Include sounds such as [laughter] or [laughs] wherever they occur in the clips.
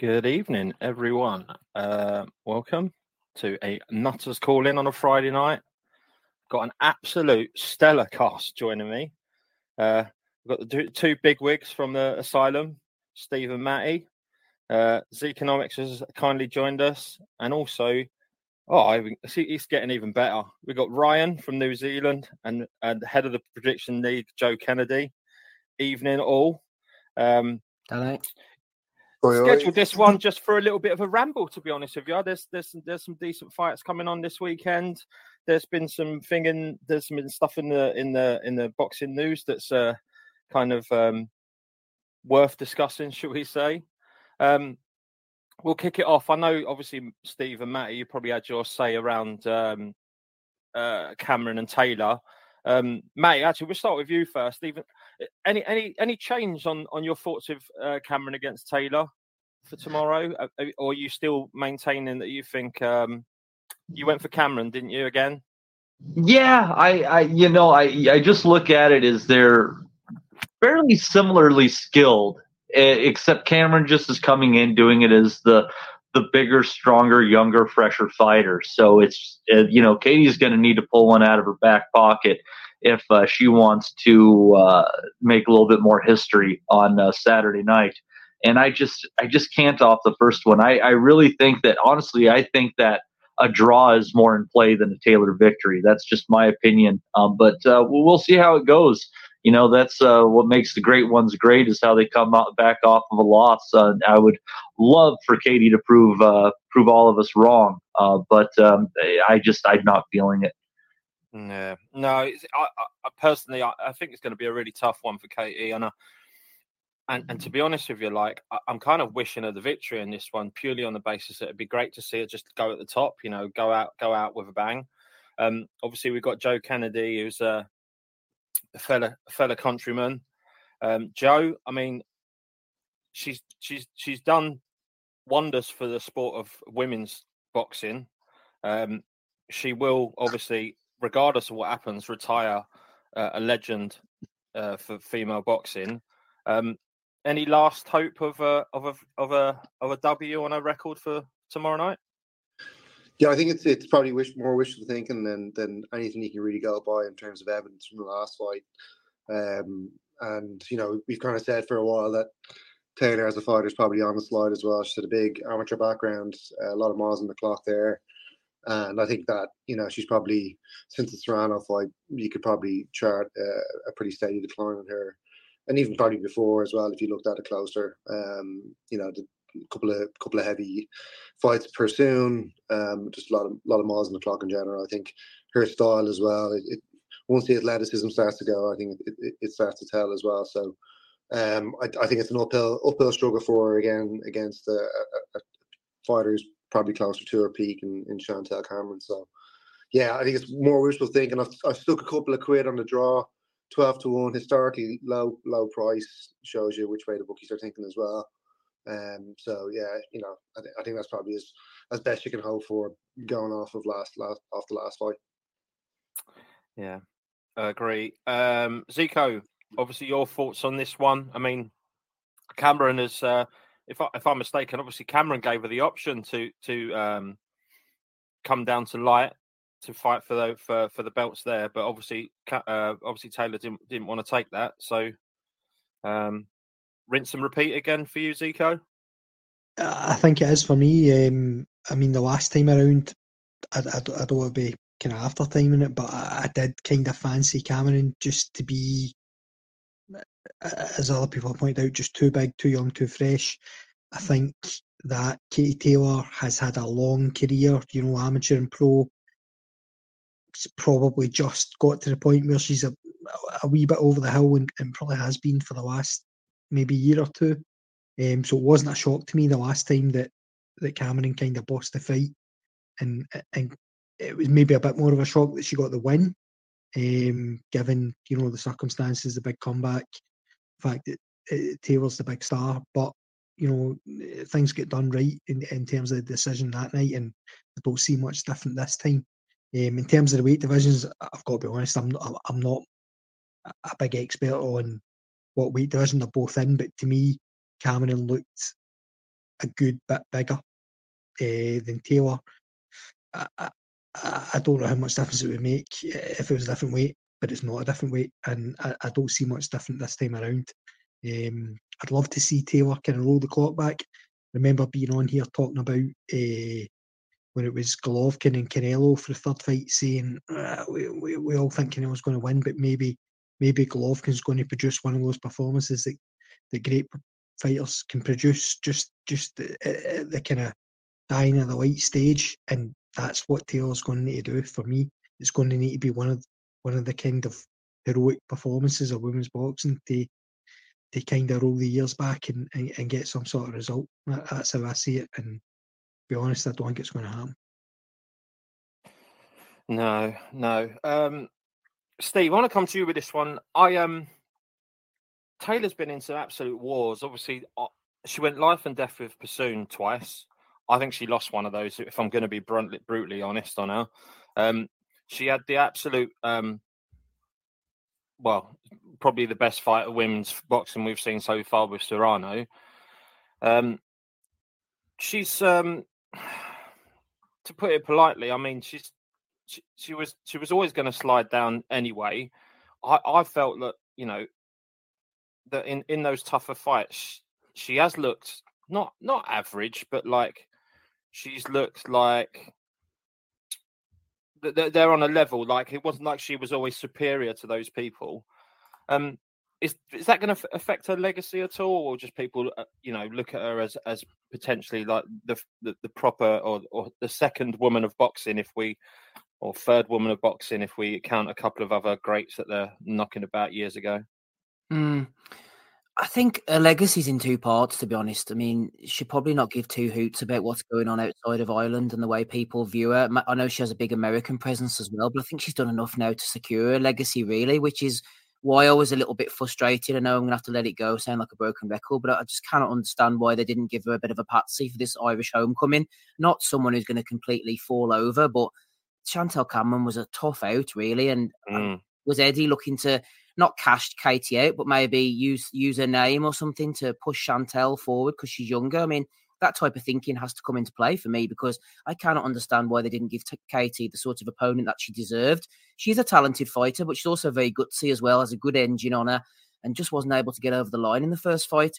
Good evening, everyone. Uh, welcome to a Nutters Call In on a Friday night. Got an absolute stellar cast joining me. Uh, we've got the two, big wigs from the asylum, Steve and Matty. Uh, Zeconomics has kindly joined us, and also, oh, I see it's getting even better. We've got Ryan from New Zealand and and head of the prediction league, Joe Kennedy. Evening, all. Um, Hello scheduled this one just for a little bit of a ramble. To be honest with you, there's there's some, there's some decent fights coming on this weekend. There's been some thing in there's been stuff in the in the in the boxing news that's uh, kind of um, worth discussing, should we say? Um, we'll kick it off. I know, obviously, Steve and Matty, you probably had your say around um, uh, Cameron and Taylor. Um, Matty, actually, we'll start with you first. Stephen, any any any change on on your thoughts of uh, Cameron against Taylor for tomorrow, uh, or are you still maintaining that you think um, you went for Cameron, didn't you again? Yeah, I, I you know I I just look at it as they're fairly similarly skilled, except Cameron just is coming in doing it as the the bigger, stronger, younger, fresher fighter. So it's uh, you know Katie's going to need to pull one out of her back pocket if uh, she wants to uh, make a little bit more history on uh, Saturday night. And I just I just can't off the first one. I, I really think that honestly, I think that a draw is more in play than a Taylor victory. That's just my opinion. Um, but uh, we'll see how it goes. You know, that's uh, what makes the great ones great is how they come out back off of a loss. Uh, I would love for Katie to prove prove all of us wrong, but um, I just I'm not feeling it. Yeah, no. I, I, personally, I, I, think it's going to be a really tough one for Katie, and and and to be honest with you, like I, am kind of wishing her the victory in this one purely on the basis that it'd be great to see her just go at the top, you know, go out, go out with a bang. Um, obviously, we've got Joe Kennedy, who's a, a fella, a fella countryman. Um, Joe, I mean, she's she's she's done wonders for the sport of women's boxing. Um, she will obviously regardless of what happens, retire uh, a legend uh, for female boxing. Um, any last hope of a of a of a of a W on a record for tomorrow night? Yeah, I think it's it's probably wish, more wishful thinking than than anything you can really go by in terms of evidence from the last fight. Um, and you know, we've kind of said for a while that Taylor as a fighter is probably on the slide as well. She's had a big amateur background, a lot of miles on the clock there. And I think that you know she's probably since the Serrano fight, you could probably chart uh, a pretty steady decline in her, and even probably before as well if you looked at it closer. Um, you know, the couple of couple of heavy fights Persoon, um, just a lot of lot of miles on the clock in general. I think her style as well. It, it once the athleticism starts to go, I think it, it, it starts to tell as well. So um, I, I, think it's an uphill uphill struggle for her again against a, a, a fighter who's probably closer to her peak in, in Chantelle Cameron. So, yeah, I think it's more wishful thinking. I've, I've stuck a couple of quid on the draw, 12 to 1, historically low low price, shows you which way the bookies are thinking as well. Um, so yeah, you know, I, th- I think that's probably as as best you can hope for going off of last last off the last fight. Yeah, I agree. Um, Zico, obviously your thoughts on this one. I mean, Cameron is, uh, if I, if I'm mistaken, obviously Cameron gave her the option to to um, come down to light to fight for the for, for the belts there, but obviously uh, obviously Taylor didn't didn't want to take that. So, um, rinse and repeat again for you, Zico. I think it is for me. Um, I mean, the last time around, I, I, I don't want to be kind of after timing it, but I, I did kind of fancy Cameron just to be, as other people point out, just too big, too young, too fresh. I think that Katie Taylor has had a long career, you know, amateur and pro. It's probably just got to the point where she's a, a wee bit over the hill and, and probably has been for the last maybe year or two. Um, so it wasn't a shock to me the last time that that Cameron kind of bossed the fight, and and it was maybe a bit more of a shock that she got the win, um, given you know the circumstances, the big comeback, fact that uh, Taylor's the big star, but you know things get done right in, in terms of the decision that night, and I don't see much different this time. Um, in terms of the weight divisions, I've got to be honest, I'm not, I'm not a big expert on what weight division they're both in, but to me, Cameron looked a good bit bigger uh, than Taylor. I, I, I, don't know how much difference it would make if it was a different weight, but it's not a different weight, and I, I don't see much different this time around. Um, I'd love to see Taylor kind of roll the clock back. Remember being on here talking about uh, when it was Golovkin and Canelo for the third fight, saying uh, we, we, we all think Canelo's going to win, but maybe maybe Golovkin's going to produce one of those performances that that great fighters can produce just just at the kind of dying of the light stage, and that's what Taylor's going to need to do for me. It's going to need to be one of one of the kind of heroic performances of women's boxing to to kind of roll the years back and, and, and get some sort of result. That's how I see it. And be honest, I don't think it's going to happen. No, no. Um, Steve, I want to come to you with this one. I um, Taylor's been into absolute wars. Obviously, uh, she went life and death with Persoon twice. I think she lost one of those. If I'm going to be brutally honest on her, um, she had the absolute, um, well, probably the best fight of women's boxing we've seen so far with Serrano. Um, she's, um, [sighs] to put it politely, I mean, she's she, she was she was always going to slide down anyway. I, I felt that you know that in in those tougher fights she has looked not not average, but like she's looked like they're on a level like it wasn't like she was always superior to those people. Um, is is that going to affect her legacy at all, or just people uh, you know look at her as as potentially like the the, the proper or or the second woman of boxing if we or third woman of boxing if we count a couple of other greats that they're knocking about years ago? Mm. I think her legacy's in two parts, to be honest. I mean, she probably not give two hoots about what's going on outside of Ireland and the way people view her. I know she has a big American presence as well, but I think she's done enough now to secure her legacy, really, which is why I was a little bit frustrated. I know I'm going to have to let it go, sound like a broken record, but I just cannot understand why they didn't give her a bit of a patsy for this Irish homecoming. Not someone who's going to completely fall over, but Chantelle Cameron was a tough out, really. And mm. was Eddie looking to not cash Katie out, but maybe use use her name or something to push Chantelle forward because she's younger? I mean, that type of thinking has to come into play for me because I cannot understand why they didn't give Katie the sort of opponent that she deserved. She's a talented fighter, but she's also very gutsy as well, has a good engine on her, and just wasn't able to get over the line in the first fight.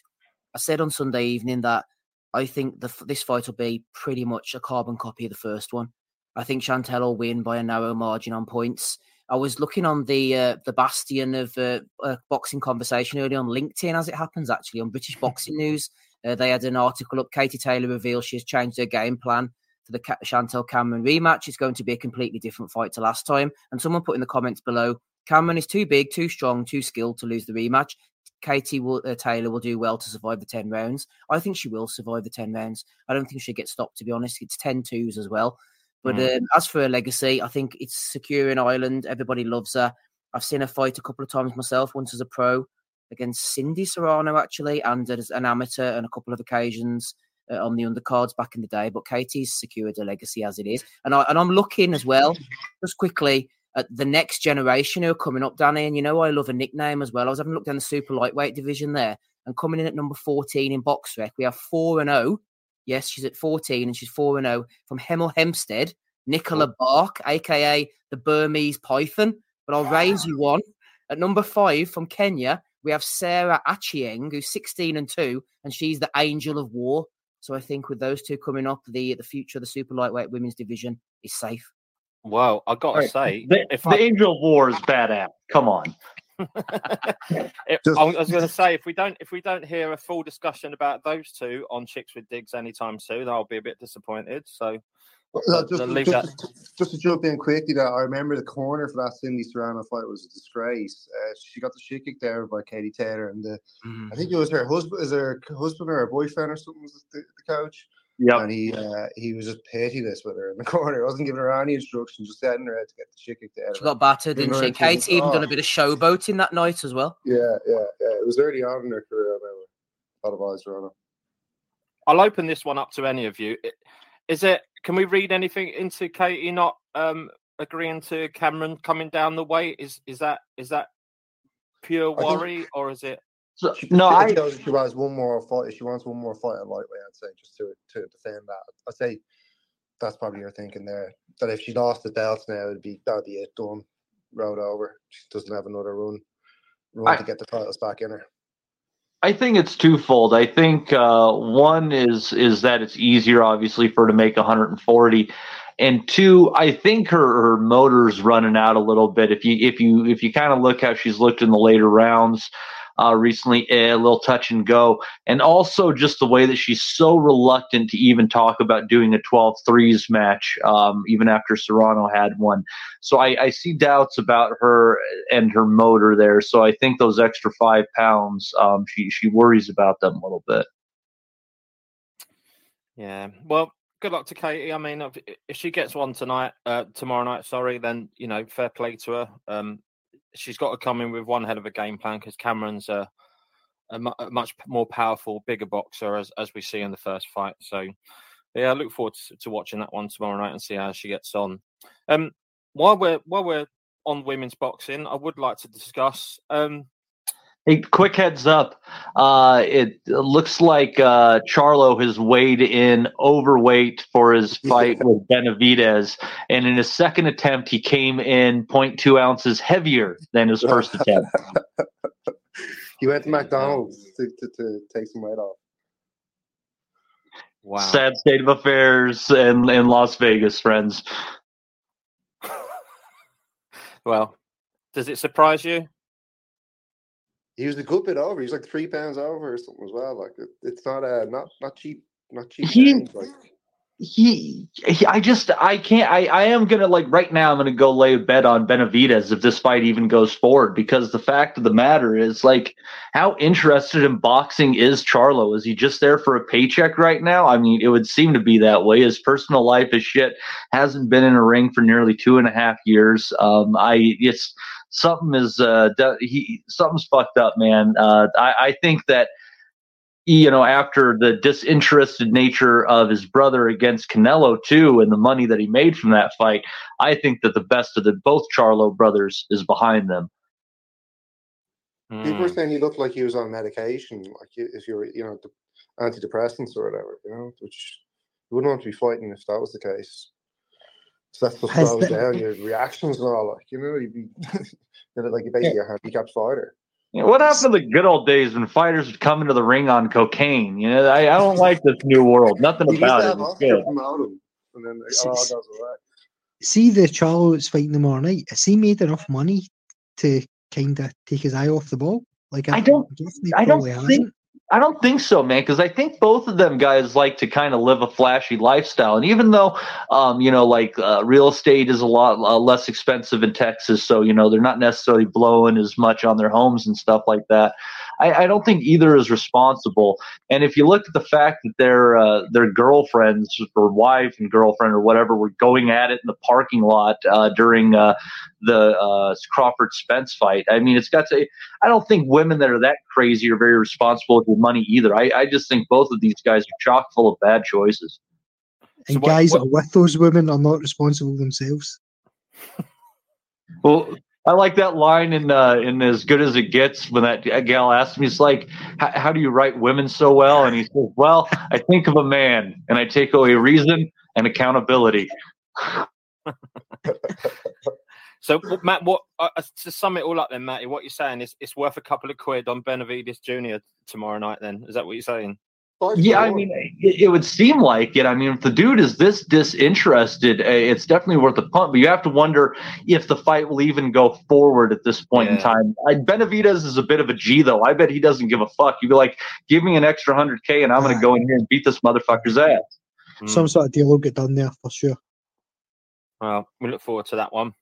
I said on Sunday evening that I think the, this fight will be pretty much a carbon copy of the first one. I think Chantelle will win by a narrow margin on points. I was looking on the uh, the bastion of uh, uh, boxing conversation early on LinkedIn, as it happens, actually on British [laughs] Boxing News. Uh, they had an article up. Katie Taylor reveals she has changed her game plan for the Chantelle Cameron rematch. It's going to be a completely different fight to last time. And someone put in the comments below, Cameron is too big, too strong, too skilled to lose the rematch. Katie will, uh, Taylor will do well to survive the 10 rounds. I think she will survive the 10 rounds. I don't think she'll get stopped, to be honest. It's 10 twos as well. But mm. um, as for her legacy, I think it's secure in Ireland. Everybody loves her. I've seen her fight a couple of times myself, once as a pro. against Cindy Serrano actually, and as an amateur on a couple of occasions uh, on the undercards back in the day. But Katie's secured a legacy as it is, and I and I'm looking as well, just quickly at the next generation who are coming up, Danny. And you know I love a nickname as well. I was having a look down the super lightweight division there, and coming in at number 14 in BoxRec, we have four and zero. Yes, she's at 14 and she's four and zero from Hemel Hempstead, Nicola oh. Bark, aka the Burmese Python. But I'll raise you one at number five from Kenya. We have Sarah Achieng, who's 16 and 2, and she's the Angel of War. So I think with those two coming up, the the future of the super lightweight women's division is safe. Well, I got to Right. say, The, if the I, Angel of War is badass. Come on. Just- I was going to say if we don't if we don't hear a full discussion about those two on Chicks with Digs anytime soon, I'll be a bit disappointed. So Well, just, just, just, just to jump in quickly, that I remember the corner for that Cindy Serrano fight was a disgrace. Uh, she got the shit kicked out by Katie Taylor, and the, I think it was her husband, is her husband or her boyfriend or something was the, the coach, Yep. and he uh, he was just pitiless with her in the [laughs] corner. He wasn't giving her any instructions, just setting her out to get the shit kicked out. She of her. got battered, didn't she? Ignorant to- Katie even done a bit of showboating that night as well. Yeah, yeah, yeah. It was early on in her career. I remember. A lot of eyes were on her. I'll open this one up to any of you. I- Is it? Can we read anything into Katie not um, agreeing to Cameron coming down the way? Is is that is that pure I think- worry or is it? So, She, no, I if she wants one more fight. If she wants one more fight at lightweight, I'd say just to to defend that. I'd say that's probably her thinking there. That if she lost the belts now, it'd be that'd be it done, road over. She doesn't have another run, run I- to get the titles back in her. I think it's twofold. I think uh, one is is that it's easier, obviously, for her to make 140, and two, I think her her motor's running out a little bit. If you if you if you kind of look how she's looked in the later rounds uh, recently, a little touch and go, and also just the way that she's so reluctant to even talk about doing a 12 threes match, um, even after Serrano had one. So I, I see doubts about her and her motor there. So I think those extra five pounds, um, she she worries about them a little bit. Yeah. Well, good luck to Katie. I mean, if, if she gets one tonight, uh, tomorrow night, sorry, then you know, fair play to her. Um, she's got to come in with one head of a game plan because Cameron's a, a, mu- a much more powerful, bigger boxer as as we see in the first fight. So, yeah, I look forward to, to watching that one tomorrow night and see how she gets on. Um, while we're while we're on women's boxing, I would like to discuss. Um, Hey, quick heads up. Uh, it looks like uh, Charlo has weighed in overweight for his [laughs] fight with Benavidez. And in his second attempt, he came in 0.2 ounces heavier than his first [laughs] attempt. He went to McDonald's to, to, to take some weight off. wow. Sad state of affairs in, in Las Vegas, friends. [laughs] Well, does it surprise you? He was a good bit over. He's like three pounds over or something as well. Like it, it's not uh not not cheap, not cheap. He- gains, like he, he I just I can't I, I am gonna like right now I'm gonna go lay a bet on Benavidez if this fight even goes forward because the fact of the matter is like how interested in boxing is Charlo? Is he just there for a paycheck right now? I mean it would seem to be that way. His personal life is shit, hasn't been in a ring for nearly two and a half years. Um I it's something is uh he something's fucked up, man. Uh I, I think that you know, after the disinterested nature of his brother against Canelo too, and the money that he made from that fight, I think that the best of the both Charlo brothers is behind them. people were Hmm. saying he looked like he was on medication, like if you're you know the antidepressants or whatever, you know, which you wouldn't want to be fighting if that was the case. So that's what Has slows down your reactions and all. Like you know, you'd be [laughs] you know, like you're basically a handicapped fighter. You know, what happened to the good old days when fighters would come into the ring on cocaine? You know, I, I don't like this new world. Nothing You used about to it have good. promote and then it all goes away. See the Charlo that's fighting tomorrow night. Has he made enough money to kind of take his eye off the ball? Like I don't- I'm guessing don't think hasn't. I don't think so, man, because I think both of them guys like to kind of live a flashy lifestyle. And even though, um, you know, like uh, real estate is a lot uh, less expensive in Texas, so you know they're not necessarily blowing as much on their homes and stuff like that. I, I don't think either is responsible. And if you look at the fact that their uh, their girlfriends or wife and girlfriend or whatever were going at it in the parking lot uh, during uh, the uh, Crawford Spence fight, I mean, it's got to. I don't think women that are that crazy are very responsible with their money either. I, I just think both of these guys are chock full of bad choices. And so what, guys what, that are with those women are not responsible themselves. [laughs] well, I like that line in uh, in as good as it gets when that gal asked me, "It's like, how do you write women so well?" And he says, "Well, I think of a man, and I take away reason and accountability." [laughs] so, Matt, what uh, uh, to sum it all up, then, Matty, what you're saying is it's worth a couple of quid on Benavidez Jr. tomorrow night. Then, is that what you're saying? Yeah, I mean, it, it, would seem like it. I mean, if the dude is this disinterested, eh, it's definitely worth a punt. But you have to wonder if the fight will even go forward at this point yeah. in time. I, Benavidez is a bit of a G, though. I bet he doesn't give a fuck. You'd be like, give me an extra 100K and I'm going to go in here and beat this motherfucker's ass. Some sort of deal will get done there for sure. Well, we look forward to that one.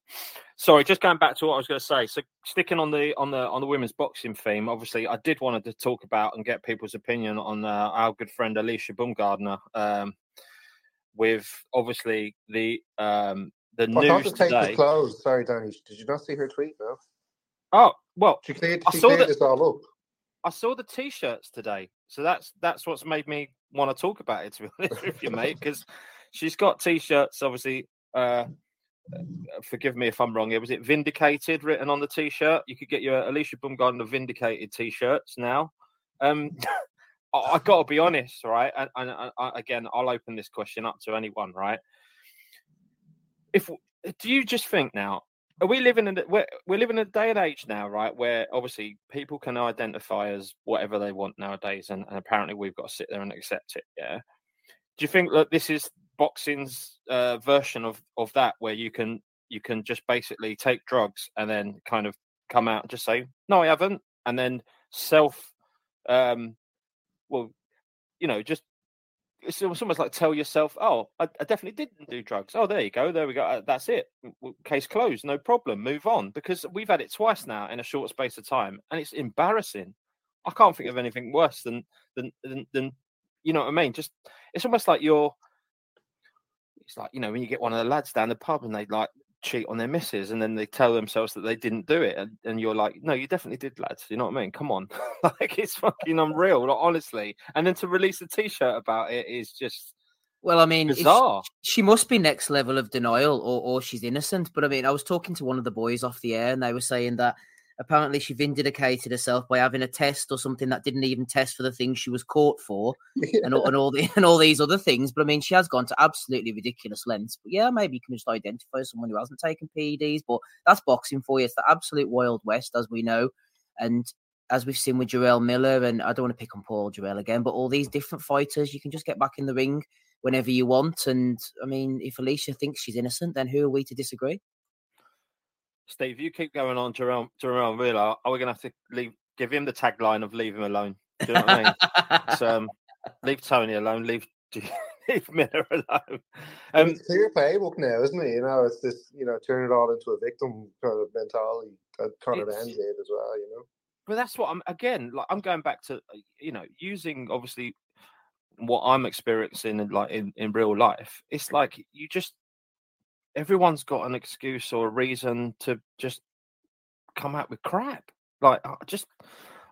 Sorry, just going back to what I was going to say. So, sticking on the on the on the women's boxing theme, obviously, I did want to talk about and get people's opinion on uh, our good friend Alicia Baumgardner, um, with obviously the um, the I news the tape today. closed. Sorry, Danny. Did you not see her tweet? No. Oh well, she cleared, she I saw cleared this all up. I saw the t-shirts today, so that's that's what's made me want to talk about it. To be honest with you, mate, because she's got t-shirts, obviously. Uh, forgive me if I'm wrong here. Was it Vindicated written on the T-shirt? You could get your Alicia Baumgardner Vindicated T-shirts now. Um, [laughs] I, got to be honest, right? And, and, and, again, I'll open this question up to anyone, right? If do you just think now? Are we living in we're, we're living in a day and age now, right? Where obviously people can identify as whatever they want nowadays, and, and apparently we've got to sit there and accept it. Yeah. Do you think that this is boxing's uh, version of of that, where you can you can just basically take drugs and then kind of come out and just say, "No, I haven't," and then self, um, well, you know, just it's almost like tell yourself, "Oh, I, definitely didn't do drugs." Oh, there you go, there we go. Uh, that's it. Case closed. No problem. Move on. Because we've had it twice now in a short space of time, and it's embarrassing. I can't think of anything worse than than than, than you know what I mean. Just it's almost like you're it's like you know when you get one of the lads down the pub and they like cheat on their misses and then they tell themselves that they didn't do it and, and you're like no you definitely did lads you know what i mean come on [laughs] like it's fucking unreal like, honestly and then to release a t-shirt about it is just well, I mean, bizarre. She, she, must be next level of denial, or or she's innocent. But I mean, I was talking to one of the boys off the air, and they were saying that apparently she vindicated herself by having a test or something that didn't even test for the things she was caught for yeah. [laughs] and, and all the [laughs] and all these other things but i mean she has gone to absolutely ridiculous lengths but yeah maybe you can just identify someone who hasn't taken peds but that's boxing for you it's the absolute wild west as we know and as we've seen with Jarrell Miller, and I don't want to pick on Paul Jarrell again, but all these different fighters, you can just get back in the ring whenever you want. And I mean, if Alicia thinks she's innocent, then who are we to disagree? Steve, you keep going on Jerome Jerome Miller. Are we going to have to leave? Give him the tagline of "Leave him alone." Do you know what I mean? So, [laughs] um, leave Tony alone. Leave [laughs] leave Miller alone. Um, it's clear playbook now, isn't it? You know, it's this. You know, turn it all into a victim kind of mentality that kind of ends it as well. You know. But that's what I'm again. Like I'm going back to uh, you know using obviously what I'm experiencing in like in, in real life. It's like you just everyone's got an excuse or a reason to just come out with crap. Like, I just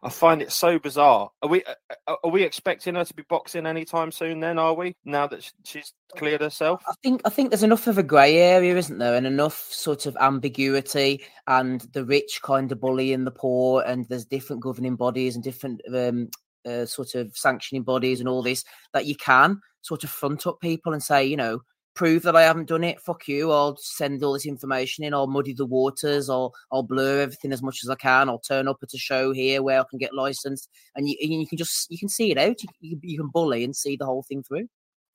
I find it so bizarre. Are we are we expecting her to be boxing anytime soon? Then are we? Now that she's cleared herself, I think I think there's enough of a grey area, isn't there, and enough sort of ambiguity, and the rich kind of bullying the poor, and there's different governing bodies and different um, uh, sort of sanctioning bodies and all this that you can sort of front up people and say, you know, prove that I haven't done it, fuck you. I'll send all this information in. I'll muddy the waters. I'll I'll blur everything as much as I can. I'll turn up at a show here where I can get licensed, and you you can just you can see it out. You, you can bully and see the whole thing through.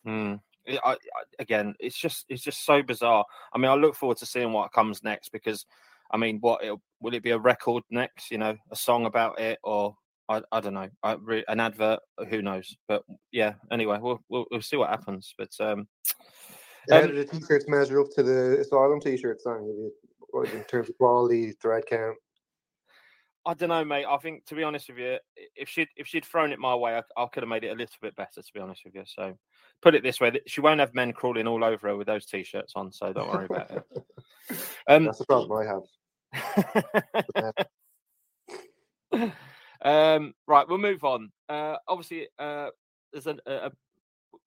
Mm. I, I, again, it's just it's just so bizarre. I mean, I look forward to seeing what comes next because, I mean, what will it be a record next? You know, a song about it, or I, I don't know, I, an advert? Who knows? But yeah, anyway, we'll, we'll we'll see what happens. But um, um, the t-shirts measure up to the asylum t-shirts? On in terms of quality, thread count. I don't know, mate. I think to be honest with you, if she'd if she'd thrown it my way, I, I could have made it a little bit better. To be honest with you, so put it this way: she won't have men crawling all over her with those t-shirts on. So don't worry about it. [laughs] Um, That's the problem I have. [laughs] um, right, we'll move on. Uh, obviously, uh, there's a, a,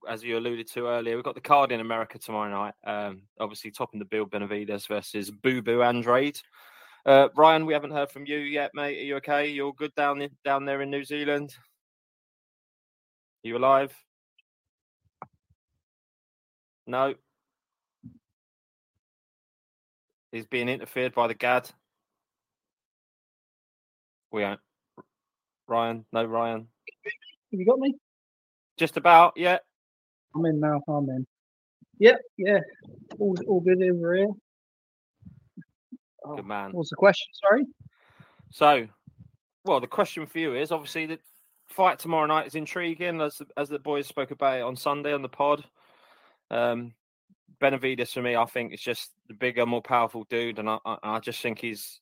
as you alluded to earlier, we've got the card in America tomorrow night. Um, obviously, topping the bill, Benavidez versus Boo Boo Andrade. Uh, Ryan, we haven't heard from you yet, mate. Are you okay? You're good down in, down there in New Zealand. Are you alive? No. He's being interfered by the GAD. We aren't. Ryan, no, Ryan. Have you got me? Just about, yeah. I'm in now. I'm in. Yep, yeah. All, all good over here. Oh, good man. What's the question? Sorry. So, well, the question for you is obviously the fight tomorrow night is intriguing, as as the boys spoke about it on Sunday on the pod. Um, Benavidez for me, I think is just the bigger, more powerful dude, and I, I, I just think he's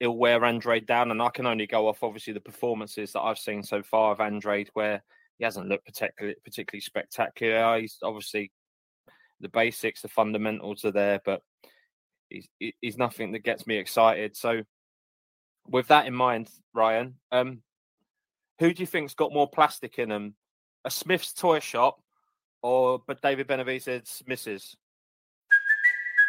he'll wear Andrade down. And I can only go off obviously the performances that I've seen so far of Andrade, where he hasn't looked particularly particularly spectacular. He's obviously the basics, the fundamentals are there, but he's he's nothing that gets me excited. So, with that in mind, Ryan, um, who do you think's got more plastic in them, a Smith's toy shop, or but David Benavidez's misses?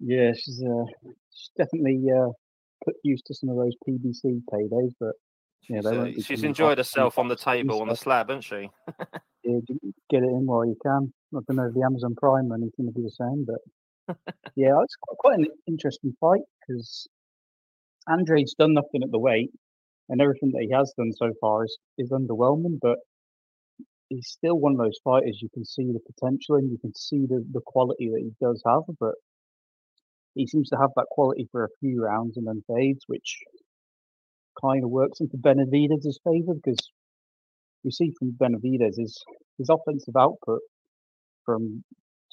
yeah, she's, uh, she's definitely uh, put used to some of those PBC paydays, but yeah, she's, uh, she's enjoyed herself on the table on the slab, hasn't she? [laughs] yeah, get it in while you can. I don't know if the Amazon Prime money's going to be the same, but [laughs] yeah, it's quite, quite an interesting fight because Andrade's done nothing at the weight, and everything that he has done so far is, is underwhelming. But he's still one of those fighters you can see the potential and you can see the, the quality that he does have, but he seems to have that quality for a few rounds and then fades, which kind of works into Benavidez's favour because we see from Benavidez his his offensive output from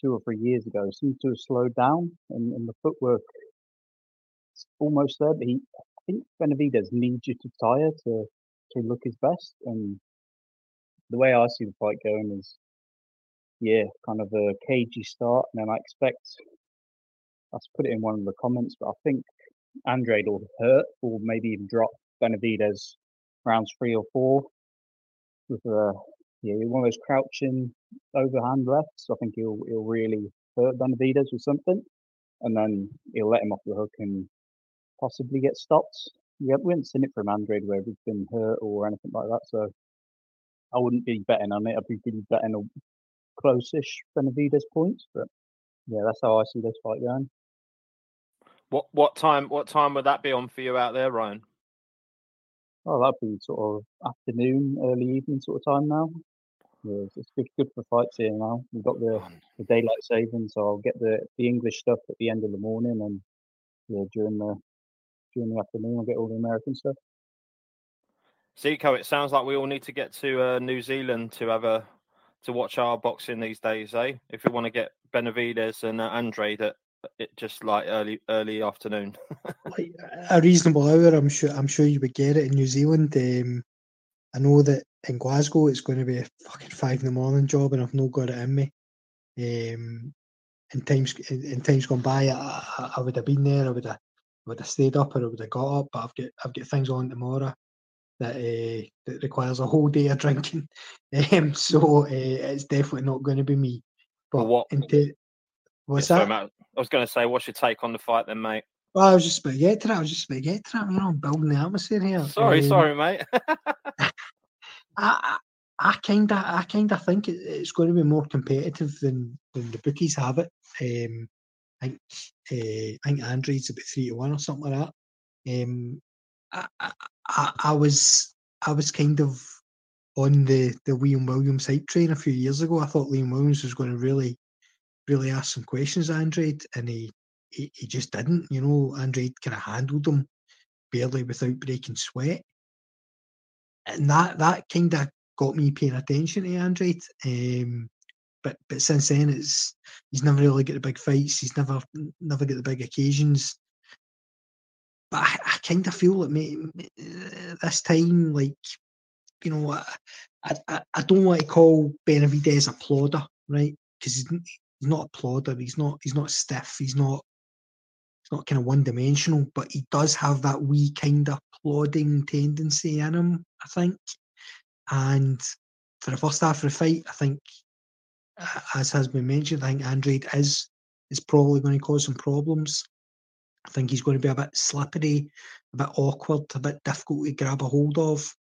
two or three years ago seems to have slowed down and, and the footwork is almost there. But he, I think Benavidez needs you to tire to to look his best and the way I see the fight going is, yeah, kind of a cagey start, and then I expect. I put it in one of the comments, but I think Andrade will hurt or maybe even drop Benavidez rounds three or four with a yeah one of those crouching overhand lefts. So I think he'll he'll really hurt Benavidez with something, and then he'll let him off the hook and possibly get stopped. Yeah, we haven't seen it from Andrade where he's been hurt or anything like that. So I wouldn't be betting on it. I'd be betting a close-ish Benavidez points, but yeah, that's how I see this fight going. What what time what time would that be on for you out there, Ryan? Oh, that'd be sort of afternoon, early evening sort of time now. Yeah, it's good, good for fights here now. We've got the, the daylight saving, so I'll get the, the English stuff at the end of the morning, and yeah, during the during the afternoon I'll get all the American stuff. Zico, it sounds like we all need to get to uh, New Zealand to have a to watch our boxing these days, eh? If we want to get Benavidez and uh, Andrade at it just like early early afternoon. [laughs] like a reasonable hour, I'm sure. I'm sure you would get it in New Zealand. Um, I know that in Glasgow it's going to be a fucking five in the morning job, and I've not got it in me. Um, in times in, in times gone by, I, I, I would have been there. I would have would have stayed up or I would have got up. But I've got I've got things on tomorrow that uh, that requires a whole day of drinking. [laughs] Um, so uh, it's definitely not going to be me. But what? Into, what's Yeah, that? I was going to say, what's your take on the fight then, mate? Well, I was just about to get to that. I was just about to get to that. You know, I'm building the atmosphere here. Sorry, Um, sorry, mate. [laughs] I, I kind of, I kind of think it, it's going to be more competitive than than the bookies have it. Um, I think, uh, I think Andrade's about three to one or something like that. Um, I, I, I, I was, I was kind of on the the Liam Williams hype train a few years ago. I thought Liam Williams was going to really, really ask some questions of Andrade, and he, he, he just didn't. You know, Andrade kind of handled him barely without breaking sweat and that that kind of got me paying attention to Andrade. Um, but but since then, it's he's never really got the big fights. He's never never got the big occasions. But I, I kind of feel that may, uh, this time, like you know, I, I I- don't want to call Benavidez a plodder, right? Because he's, he's not a plodder. He's not he's not stiff. He's not he's not kind of one dimensional. But he does have that wee kind of plodding tendency in him, I think. And for the first half of the fight, I think, as has been mentioned, I think Andrade is is probably going to cause some problems. I think he's going to be a bit slippery, a bit awkward, a bit difficult to grab a hold of.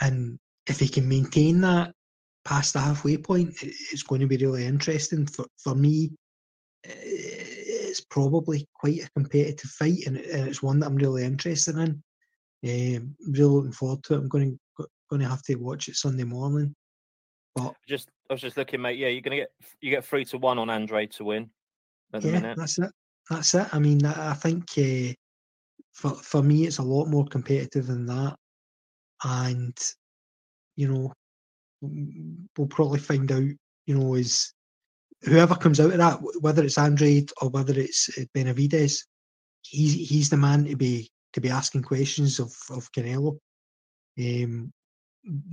And if he can maintain that past the halfway point, it's going to be really interesting. For, for me, it's probably quite a competitive fight, and, and it's one that I'm really interested in. Um, really looking forward to it. I'm going to going to have to watch it Sunday morning. But just, I was just looking, mate. Yeah, you're going to get you get three to one on Andre to win at the yeah, minute. that's it. That's it. I mean, I think uh, for for me, it's a lot more competitive than that, and you know, we'll probably find out. You know, is whoever comes out of that, whether it's Andrade or whether it's uh, Benavidez, he's he's the man to be to be asking questions of of Canelo. Um,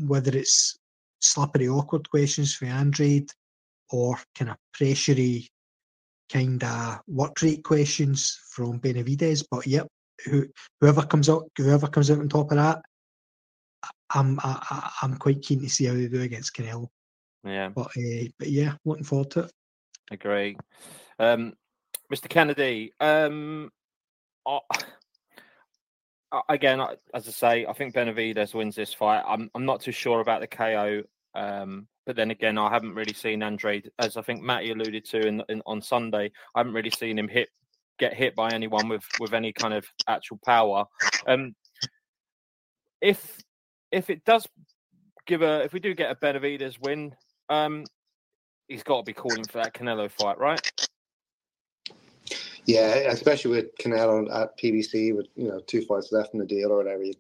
whether it's slippery, awkward questions for Andrade or kind of pressury, kind of work rate questions from Benavidez. But yep, who, whoever comes out, whoever comes out on top of that, I'm I, I- I'm quite keen to see how they do against Canelo. Yeah, But uh, but yeah, looking forward to it. agree. Um, Mr. Kennedy, um, I- [sighs] again, as I say, I think Benavidez wins this fight. I'm I'm not too sure about the KO. Um, but then again, I haven't really seen Andre, as I think Matty alluded to in, in on Sunday. I haven't really seen him hit get hit by anyone with with any kind of actual power. Um, if if it does give a if we do get a Benavidez win, um, he's got to be calling for that Canelo fight, right? Yeah, especially with Canelo at PBC with you know two fights left in the deal or whatever, you'd,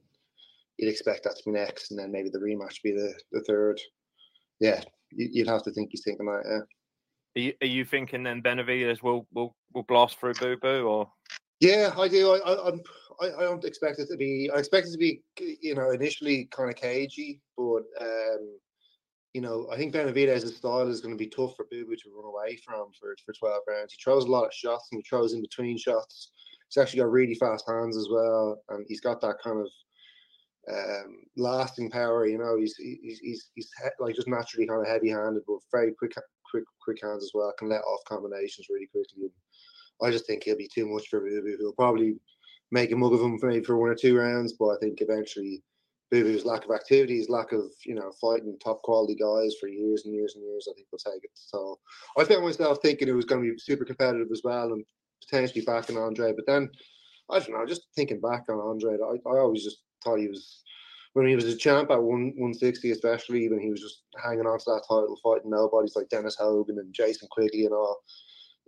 you'd expect that to be next, and then maybe the rematch be the, the third. Yeah, you- you'd have to think he's thinking that. Yeah. Are you, are you thinking then Benavidez will will will blast through Boo Boo or? Yeah, I do. I, I, I'm. I, I don't expect it to be. I expect it to be, you know, initially kind of cagey, but um, you know, I think Benavidez' style is going to be tough for Boo Boo to run away from for for 12 rounds. He throws a lot of shots and he throws in between shots. He's actually got really fast hands as well, and he's got that kind of um, lasting power. You know, he's he's he's, he's he- like just naturally kind of heavy-handed, but very quick quick quick hands as well. Can let off combinations really quickly. And I just think he'll be too much for Boo Boo. He'll probably make a mug of him for maybe for one or two rounds, but I think eventually Boo Boo's lack of activity, his lack of you know fighting top quality guys for years and years and years, I think will take it. So I found myself thinking it was going to be super competitive as well, and potentially backing Andre. But then I don't know, just thinking back on Andre, I, I always just thought he was when he was a champ at one one sixty, especially when he was just hanging on to that title, fighting nobodies like Dennis Hogan and Jason Quigley and all.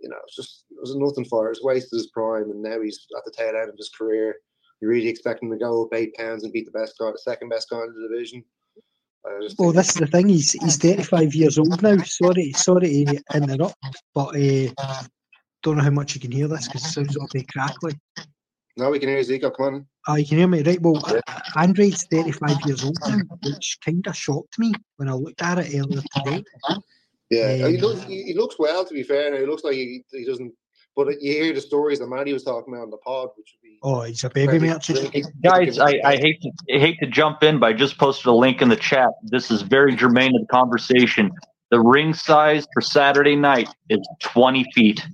You know, it's just it was nothing for it. It was wasted his prime, and now he's at the tail end of his career. You really expect him to go up eight pounds and beat the best guy, the second best guy in the division. Well, this is the thing. He's he's 35 years old now. Sorry, sorry to interrupt, but uh, don't know how much you can hear this because it sounds all very crackly. No, we can hear you, Zico. Come on. Oh, you can hear me, right? Well, uh, Andre's 35 years old now, which kind of shocked me when I looked at it earlier today. Yeah, he Um, looks he, he looks well. To be fair, now he looks like he, he doesn't But you hear the stories that Matty was talking about on the pod, which would be Oh, he's a baby merchant. Guys, I, I hate to I hate to jump in, but I just posted a link in the chat. This is very germane to the conversation. The ring size for Saturday night is 20 feet.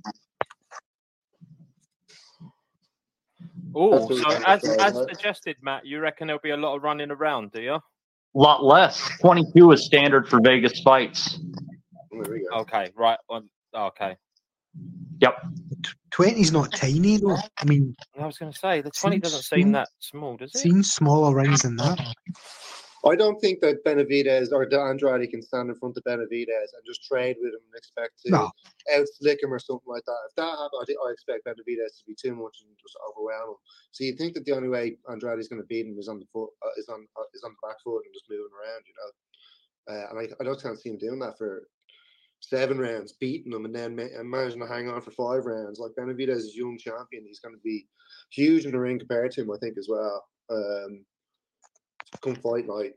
Oh, so as, as suggested, Matt, you reckon there'll be a lot of running around, do you? A lot less. 22 is standard for Vegas fights. There we go. Okay, right. Well, okay. Yep. Twenty's not tiny though. I mean, I was going to say the twenty doesn't seem that small, does it? seen smaller rings than that. I don't think that Benavidez or De Andrade can stand in front of Benavidez and just trade with him and expect to No. outslick him or something like that. If that happens, I, I expect Benavidez to be too much and just overwhelm him. So you think that the only way Andrade is going to beat him is on the foot, uh, is on uh, is on the back foot and just moving around, you know. Uh, and I, I just can't see him doing that for seven rounds, beating him, and then ma- and managing to hang on for five rounds. Like Benavidez is a young champion; he's going to be huge in the ring compared to him, I think, as well. Um, come fight night,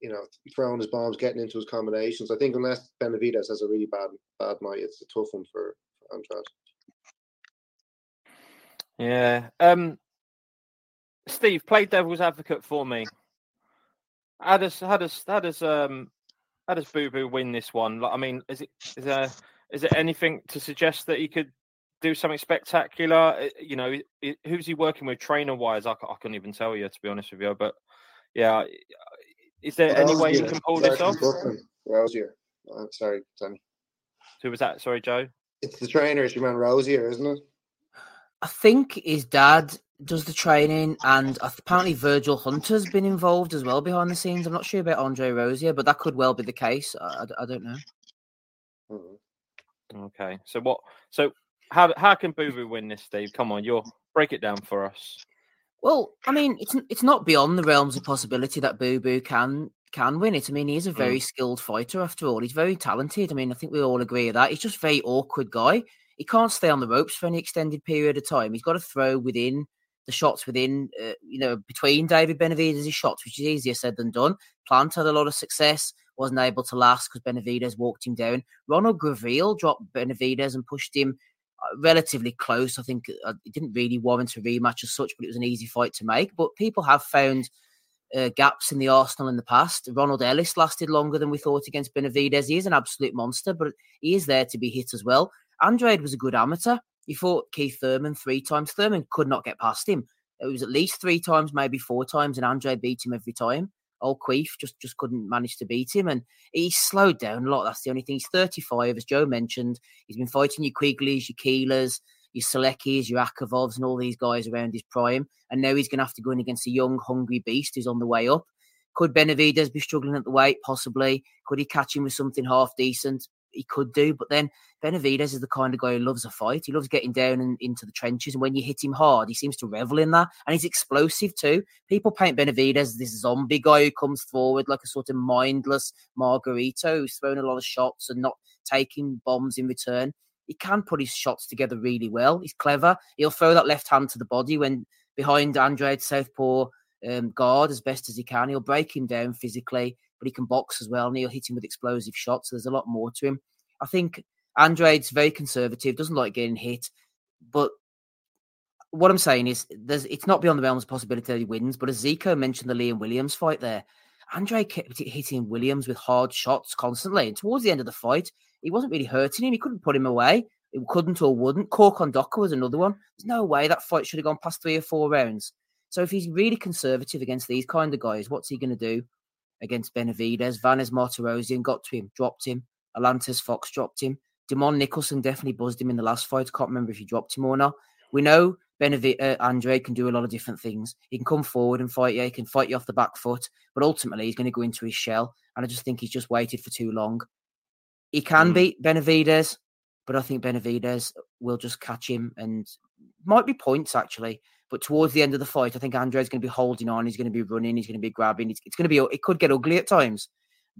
you know, throwing his bombs, getting into his combinations. I think unless Benavidez has a really bad bad night, it's a tough one for, for Andrade. Yeah. Um, Steve, play devil's advocate for me. How does how does how does um how does Boo Boo win this one? Like, I mean, is it is there is there anything to suggest that he could do something spectacular? Uh, You know, who's he working with trainer wise? I, I couldn't even tell you to be honest with you. But yeah, is there any way he Rozier, can pull this off? Brooklyn, Rozier. Uh, sorry, Tony. Who was that? Sorry, Joe. It's the trainer, it's your man Rozier, isn't it? I think his dad does the training, and apparently Virgil Hunter's been involved as well behind the scenes. I'm not sure about Andre Rozier, but that could well be the case. I, I- I don't know. Mm-hmm. Okay. So what? So how how can Boo Boo win this, Steve? Come on, you're break it down for us. Well, I mean, it's it's not beyond the realms of possibility that Boo Boo can can win it. I mean, he's a very skilled fighter after all. He's very talented. I mean, I think we all agree with that. He's just a very awkward guy. He can't stay on the ropes for any extended period of time. He's got to throw within the shots within, uh, you know, between David Benavidez' shots, which is easier said than done. Plant had a lot of success, wasn't able to last because Benavidez walked him down. Ronald Gavril dropped Benavidez and pushed him relatively close. I think uh, it didn't really warrant a rematch as such, but it was an easy fight to make. But people have found uh, gaps in the arsenal in the past. Ronald Ellis lasted longer than we thought against Benavidez. He is an absolute monster, but he is there to be hit as well. Andrade was a good amateur. He fought Keith Thurman three times. Thurman could not get past him. It was at least three times, maybe four times, and Andrade beat him every time. Old Queef just just couldn't manage to beat him, and he slowed down a lot. That's the only thing. He's 35, as Joe mentioned. He's been fighting your Quigleys, your Keelers, your Sulecki's, your Akavovs, and all these guys around his prime. And now he's going to have to go in against a young, hungry beast who's on the way up. Could Benavidez be struggling at the weight? Possibly. Could he catch him with something half decent? He could do. But then Benavidez is the kind of guy who loves a fight. He loves getting down and into the trenches. And when you hit him hard, he seems to revel in that. And he's explosive too. People paint Benavidez as this zombie guy who comes forward like a sort of mindless Margarito who's throwing a lot of shots and not taking bombs in return. He can put his shots together really well. He's clever. He'll throw that left hand to the body when behind Andrade Southpaw um, guard as best as he can. He'll break him down physically, but he can box as well, and he'll hit him with explosive shots. So there's a lot more to him. I think Andrade's very conservative, doesn't like getting hit, but what I'm saying is, there's it's not beyond the realms of possibility that he wins. But as Zico mentioned, the Liam Williams fight there, Andre kept hitting Williams with hard shots constantly. And towards the end of the fight, he wasn't really hurting him. He couldn't put him away. He couldn't or wouldn't. Kautondokwa was another one. There's no way that fight should have gone past three or four rounds. So if he's really conservative against these kind of guys, what's he going to do against Benavidez? Vanes Martirosyan got to him, dropped him. Alantez Fox dropped him. Demond Nicholson definitely buzzed him in the last fight. Can't remember if he dropped him or not. We know Benavid- uh, Andre can do a lot of different things. He can come forward and fight you. He can fight you off the back foot, but ultimately he's going to go into his shell. And I just think he's just waited for too long. He can beat Benavidez, but I think Benavidez will just catch him and might be points actually. But towards the end of the fight, I think Andre's going to be holding on. He's going to be running. He's going to be grabbing. It's, it's going to be. It could get ugly at times,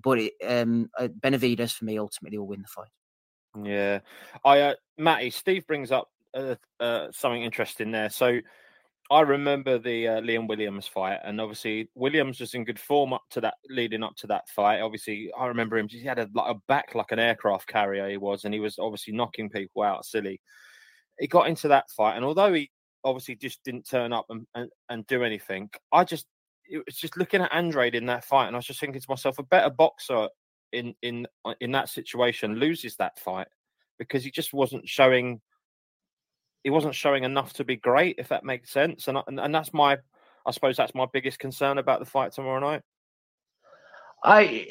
but it, um, uh, Benavidez for me ultimately will win the fight. Yeah, I uh, Matty Steve brings up uh, uh, something interesting there. So I remember the uh, Liam Williams fight, and obviously Williams was in good form up to that, leading up to that fight. Obviously, I remember him. He had a, like a back like an aircraft carrier. He was, and he was obviously knocking people out silly. he got into that fight, and although he obviously just didn't turn up and, and, and do anything, I just it was just looking at Andrade in that fight, and I was just thinking to myself, a better boxer in in uh, in that situation loses that fight because he just wasn't showing he wasn't showing enough to be great, if that makes sense. And and, and that's my I suppose that's my biggest concern about the fight tomorrow night. I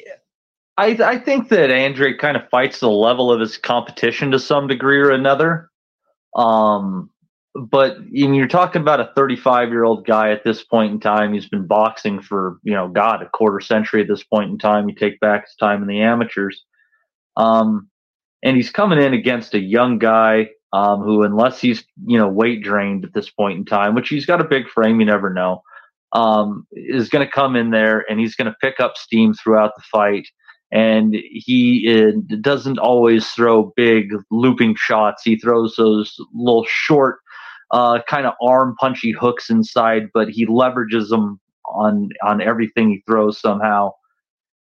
I I think that Andre kind of fights the level of his competition to some degree or another. Um, but you're talking about a 35 year old guy at this point in time. He's been boxing for you know, God, a quarter century at this point in time. You take back his time in the amateurs, um, and he's coming in against a young guy um, who, unless he's you know weight drained at this point in time, which he's got a big frame, you never know, um, is going to come in there and he's going to pick up steam throughout the fight and he doesn't always throw big looping shots. He throws those little short, uh, kind of arm punchy hooks inside, but he leverages them on on everything he throws somehow.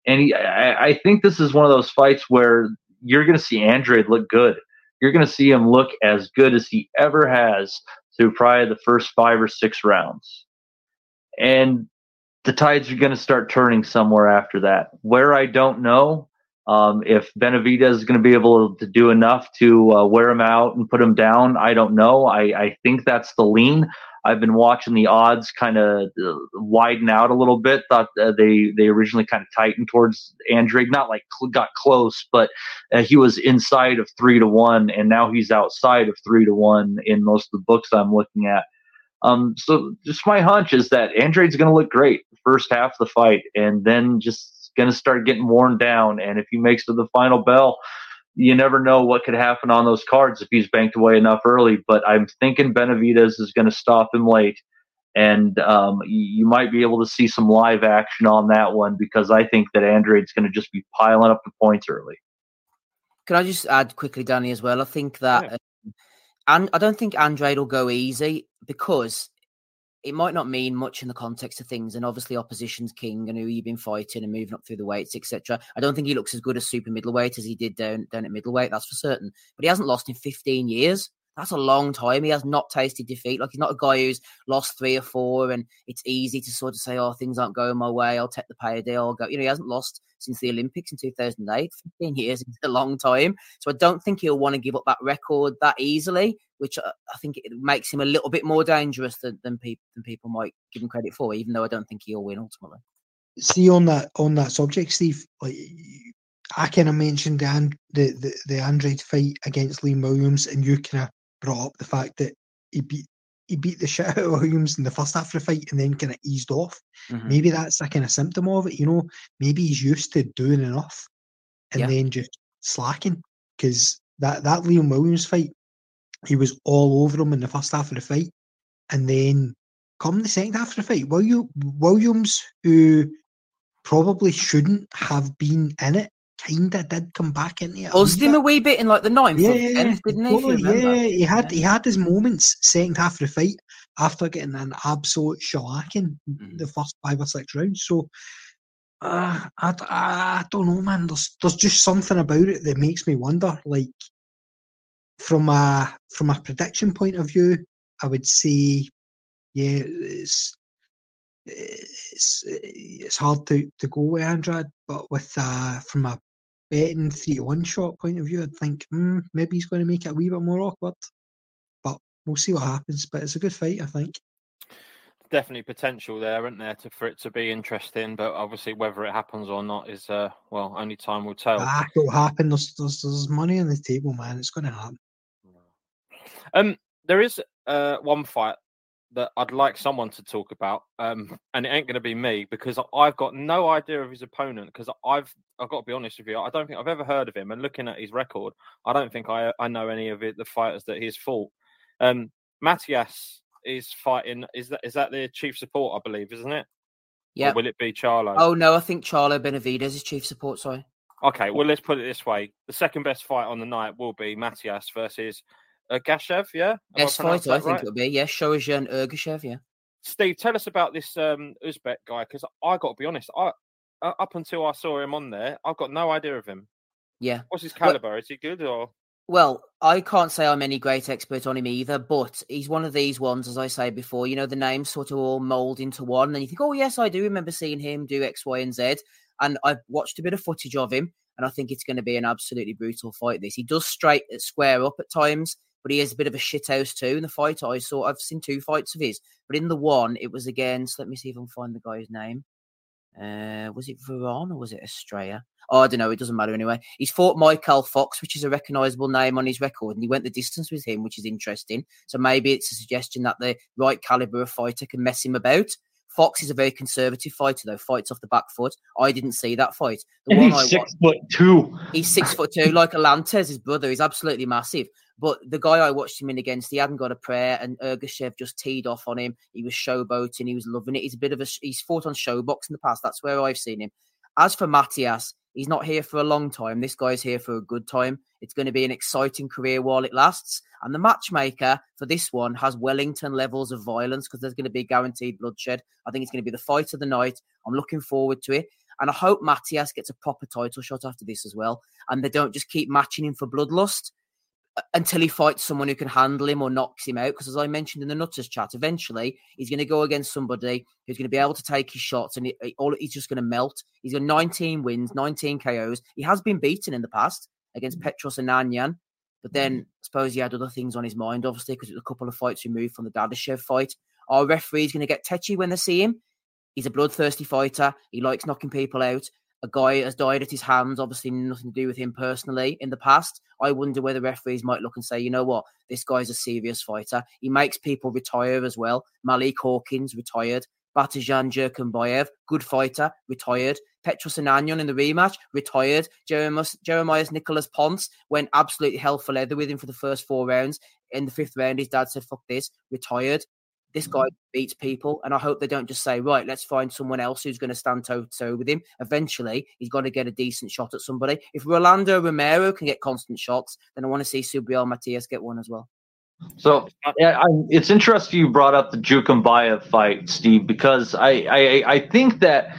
And he, I, I think this is one of those fights where you're going to see Andrade look good. You're going to see him look as good as he ever has through probably the first five or six rounds. And the tides are going to start turning somewhere after that. Where I don't know um, if Benavidez is going to be able to do enough to uh, wear him out and put him down. I don't know. I, I think that's the lean. I've been watching the odds kind of uh, widen out a little bit. Thought uh, they they originally kind of tightened towards Andrade, not like cl- got close, but uh, he was inside of three to one, and now he's outside of three to one in most of the books I'm looking at. Um, so just my hunch is that Andrade's going to look great first half of the fight, and then just going to start getting worn down. And if he makes to the final bell, you never know what could happen on those cards if he's banked away enough early. But I'm thinking Benavidez is going to stop him late, and um, you might be able to see some live action on that one because I think that Andrade's going to just be piling up the points early. Can I just add quickly, Danny, as well? I think that yeah. And I don't think Andrade will go easy because it might not mean much in the context of things. And obviously, opposition's king and who you've been fighting and moving up through the weights, etc. I don't think he looks as good as super middleweight as he did down down at middleweight. That's for certain. But he hasn't lost in 15 years. That's a long time. He has not tasted defeat. Like he's not a guy who's lost three or four, and it's easy to sort of say, "Oh, things aren't going my way. I'll take the payday. I'll go." You know, he hasn't lost since the Olympics in 2008. 15 years is a long time. So I don't think he'll want to give up that record that easily, which uh, I think it makes him a little bit more dangerous than than people than people might give him credit for. Even though I don't think he'll win ultimately. See on that on that subject, Steve. Like I kind of mentioned the, the the the Andrade fight against Liam Williams, and you kind of brought up the fact that he beat he beat the shit [laughs] out of Williams in the first half of the fight and then kind of eased off. Mm-hmm. Maybe that's a kind of symptom of it, you know. Maybe he's used to doing enough and yeah. then just slacking. Because that, that Liam Williams fight, he was all over him in the first half of the fight. And then come the second half of the fight, Williams, who probably shouldn't have been in it, kinda did come back into it. Buzzed him a wee bit in like the ninth, yeah, tenth, didn't he? Totally, yeah, he had he had his moments second half of the fight after getting an absolute shellacking mm. the first five or six rounds. So uh, I, I don't know, man. There's there's just something about it that makes me wonder. Like from a from a prediction point of view, I would say, yeah, it's it's it's hard to, to go with Andrade, but with uh, from a betting three to one shot point of view, I'd think mm, maybe he's going to make it a wee bit more awkward. But we'll see what happens. But it's a good fight, I think. Definitely potential there, isn't there, to, for it to be interesting. But obviously, whether it happens or not is uh, well, only time will tell. Ah, it'll happen. There's, there's, there's money on the table, man. It's going to happen. Um, there is uh one fight that I'd like someone to talk about, um, and it ain't going to be me because I've got no idea of his opponent. Because I've I've got to be honest with you, I don't think I've ever heard of him. And looking at his record, I don't think I I know any of it, the fighters that he's fought. Um, Matias is fighting. Is that is that the chief support? I believe, isn't it? Yeah. Will it be Charlo? Oh no, I think Charlo Benavidez is chief support. Sorry. Okay, well let's put it this way: the second best fight on the night will be Matias versus uh, Gashev, yeah? Yes, fighter, I think right? it'll be. Yeah, Shohjahon Ergashev, yeah. Steve, tell us about this um, Uzbek guy because I got to be honest, I uh, up until I saw him on there, I've got no idea of him. Yeah. What's his caliber? Well, Is he good or? Well, I can't say I'm any great expert on him either, but he's one of these ones, as I say before, you know, the names sort of all mold into one. And you think, oh, yes, I do remember seeing him do X, Y, and Z. And I've watched a bit of footage of him, and I think it's going to be an absolutely brutal fight. This he does straight uh, square up at times, but he is a bit of a shithouse too. In the fight I saw, I've seen two fights of his, but in the one, it was against. Let me see if I can find the guy's name. Uh, was it Veron or was it Estrella? Oh, I don't know. It doesn't matter anyway. He's fought Mykal Fox, which is a recognisable name on his record, and he went the distance with him, which is interesting. So maybe it's a suggestion that the right caliber of fighter can mess him about. Fox is a very conservative fighter, though. Fights off the back foot. I didn't see that fight. The [laughs] And one he's I six wa- foot two. He's six foot two, like Alantez, his brother. He's absolutely massive. But the guy I watched him in against, he hadn't got a prayer, and Ergashev just teed off on him. He was showboating. He was loving it. He's a bit of a. He's fought on ShoBox in the past. That's where I've seen him. As for Matias, he's not here for a long time. This guy's here for a good time. It's going to be an exciting career while it lasts. And the matchmaker for this one has Wellington levels of violence because there's going to be guaranteed bloodshed. I think it's going to be the fight of the night. I'm looking forward to it. And I hope Matias gets a proper title shot after this as well. And they don't just keep matching him for bloodlust until he fights someone who can handle him or knocks him out. Because as I mentioned in the Nutters chat, eventually he's going to go against somebody who's going to be able to take his shots and he, all, he's just going to melt. He's got 19 wins, 19 KOs. He has been beaten in the past against mm. Petros Ananyan. But then mm. I suppose he had other things on his mind, obviously, because it was a couple of fights removed from the Dadashev fight. Our referee's going to get tetchy when they see him. He's a bloodthirsty fighter. He likes knocking people out. A guy has died at his hands, obviously nothing to do with him personally in the past. I wonder whether referees might look and say, you know what, this guy's a serious fighter. He makes people retire as well. Malik Hawkins retired. Batyrzhan Jukembayev, good fighter, retired. Petros Ananyan in the rematch, retired. Jeremias Nicholas Ponce went absolutely hell for leather with him for the first four rounds. In the fifth round, his dad said, fuck this, retired. This mm-hmm. guy beats people, and I hope they don't just say, right, let's find someone else who's going to stand toe to toe with him. Eventually, he's got to get a decent shot at somebody. If Rolando Romero can get constant shots, then I want to see Subriel Matias get one as well. So yeah, I, it's interesting you brought up the Jukembayev fight, Steve, because I, I I think that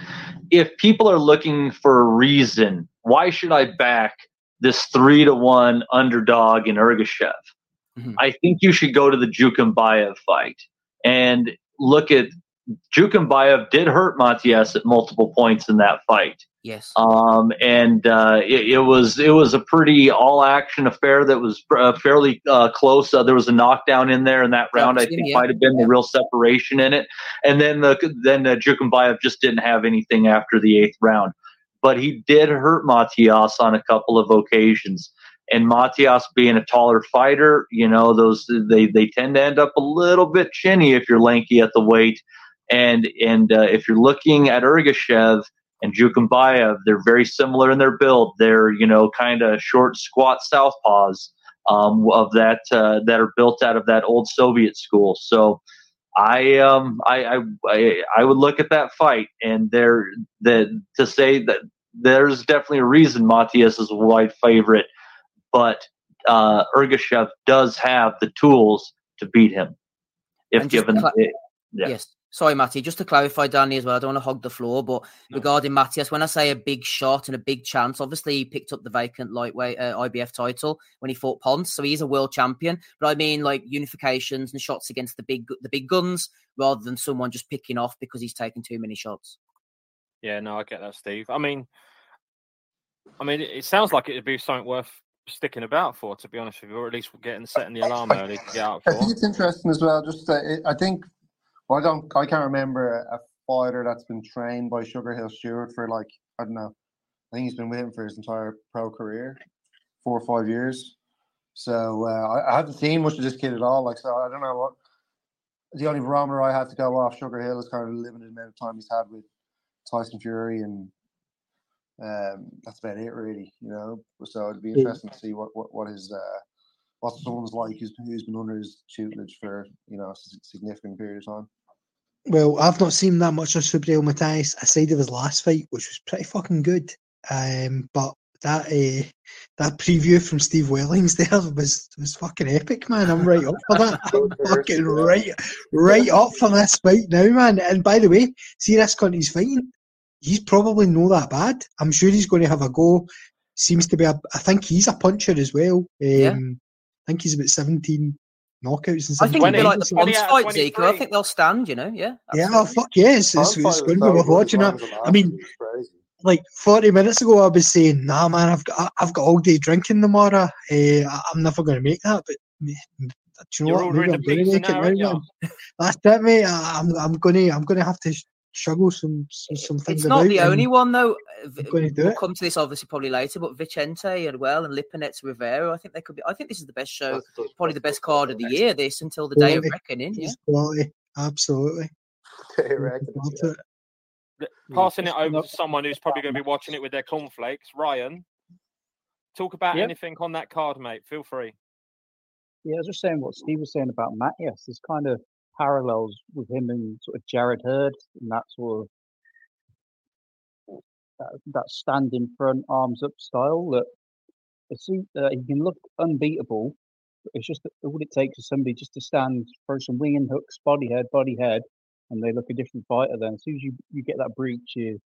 if people are looking for a reason, why should I back this three to one underdog in Ergashev? Mm-hmm. I think you should go to the Jukembayev fight and look at Jukembayev did hurt Matias at multiple points in that fight. Yes. Um, and uh, it, it was it was a pretty all action affair that was uh, fairly uh, close. Uh, there was a knockdown in there in that round. I think yeah. might have been the real separation in it. And then the then uh, Jukembayev just didn't have anything after the eighth round, but he did hurt Matias on a couple of occasions. And Matias being a taller fighter, you know those they they tend to end up a little bit chinny if you're lanky at the weight. And and uh, if you're looking at Ergashev and Jukembayev, they're very similar in their build. They're you know kind of short, squat southpaws um, of that uh, that are built out of that old Soviet school. So I um I I I, would look at that fight and there that to say that there's definitely a reason Matias is a wide favorite, but uh, Ergashev does have the tools to beat him if And just given. cla- it- yeah. Yes. Sorry, Matty. Just to clarify, Danny, as well, I don't want to hog the floor, but regarding Matias, when I say a big shot and a big chance, obviously he picked up the vacant lightweight uh, IBF title when he fought Ponce, so he's a world champion. But I mean, like unifications and shots against the big the big guns, rather than someone just picking off because he's taken too many shots. Yeah, no, I get that, Steve. I mean, I mean, it, it sounds like it'd be something worth sticking about for, to be honest with you, or at least we're getting setting the alarm early to get out I think it's interesting as well. Just uh, I think well, I don't I can't remember a fighter that's been trained by Sugar Hill Steward for like I don't know. I think he's been with him for his entire pro career, four or five years. So uh, I, I haven't seen much of this kid at all. Like so, I don't know what the only barometer I have to go off Sugar Hill is kind of the limited amount of time he's had with Tyson Fury and. Um, that's about it, really. You know, so it'd be Yeah. interesting to see what what, what his uh, what someone's like who's, who's been under his tutelage for you know a significant period of time. Well, I've not seen that much of Subriel Matias aside of his last fight, which was pretty fucking good. Um, but that uh, that preview from Steve Wellings [laughs] there was was fucking epic, man. I'm right up for that. I'm [laughs] fucking right, right up for this fight now, man. And by the way, see this he's fighting. He's probably not that bad. I'm sure he's going to have a go. seems to be a. I think he's a puncher as well. Um, Yeah. I think he's about seventeen knockouts and I think it'll be like the something. Fight, Zico. I think they'll stand. You know, yeah. Yeah, oh, fuck yes, it's, Ponce it's fight going to be worth watching it. well as the I mean, one, it was crazy. like 40 minutes ago, I was saying, nah, man, I've got, I've got all day drinking tomorrow. Uh, I- I'm never going to make that, but do you know You're what? Maybe I'm the going to make it now, now, aren't you? man. That's it, mate. I- I'm, I'm going to, I'm going to have to sh- struggle some, some, some things It's not about the only one though. Uh, V- I'm going to do We'll it. come to this obviously probably later, but Vicente and well and Lipinets Rivera. I think they could be. I think this is the best show, the- probably the best the- card of the year. This until the day of reckoning. Yeah. Quality. Absolutely. They reckon Love it's- it. Passing it over to someone who's probably going to be watching it with their cornflakes. Ryan, talk about Yep. anything on that card, mate. Feel free. Yeah, I was just saying what Steve was saying about Matt. Yes, There's kind of parallels with him and sort of Jarrett Hurd and that sort of that, that stand in front, arms up style. That it seems, uh, he can look unbeatable. It's just that all it takes is somebody just to stand, throw some winging hooks, body head, body head, and they look a different fighter. Then as soon as you, you get that breach, you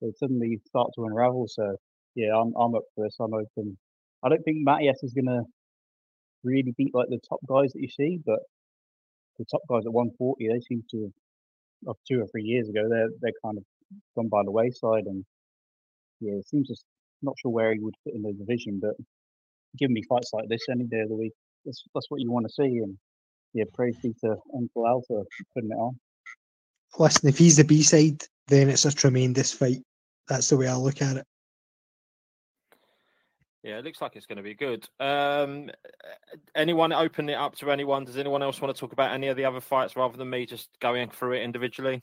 they suddenly start to unravel. So yeah, I'm I'm up for this. I'm open. I don't think Matias is gonna really beat like the top guys that you see, but the top guys at 140, they seem to, of two or three years ago, they're they're kind of gone by the wayside, and yeah, it seems just not sure where he would fit in the division, but giving me fights like this any day of the week, that's that's what you want to see, and yeah, praise to Uncle Al for putting it on. Listen, if he's the B side, then it's a tremendous fight. That's the way I look at it. Yeah, it looks like it's going to be good. Um, anyone open it up to anyone? Does anyone else want to talk about any of the other fights rather than me just going through it individually?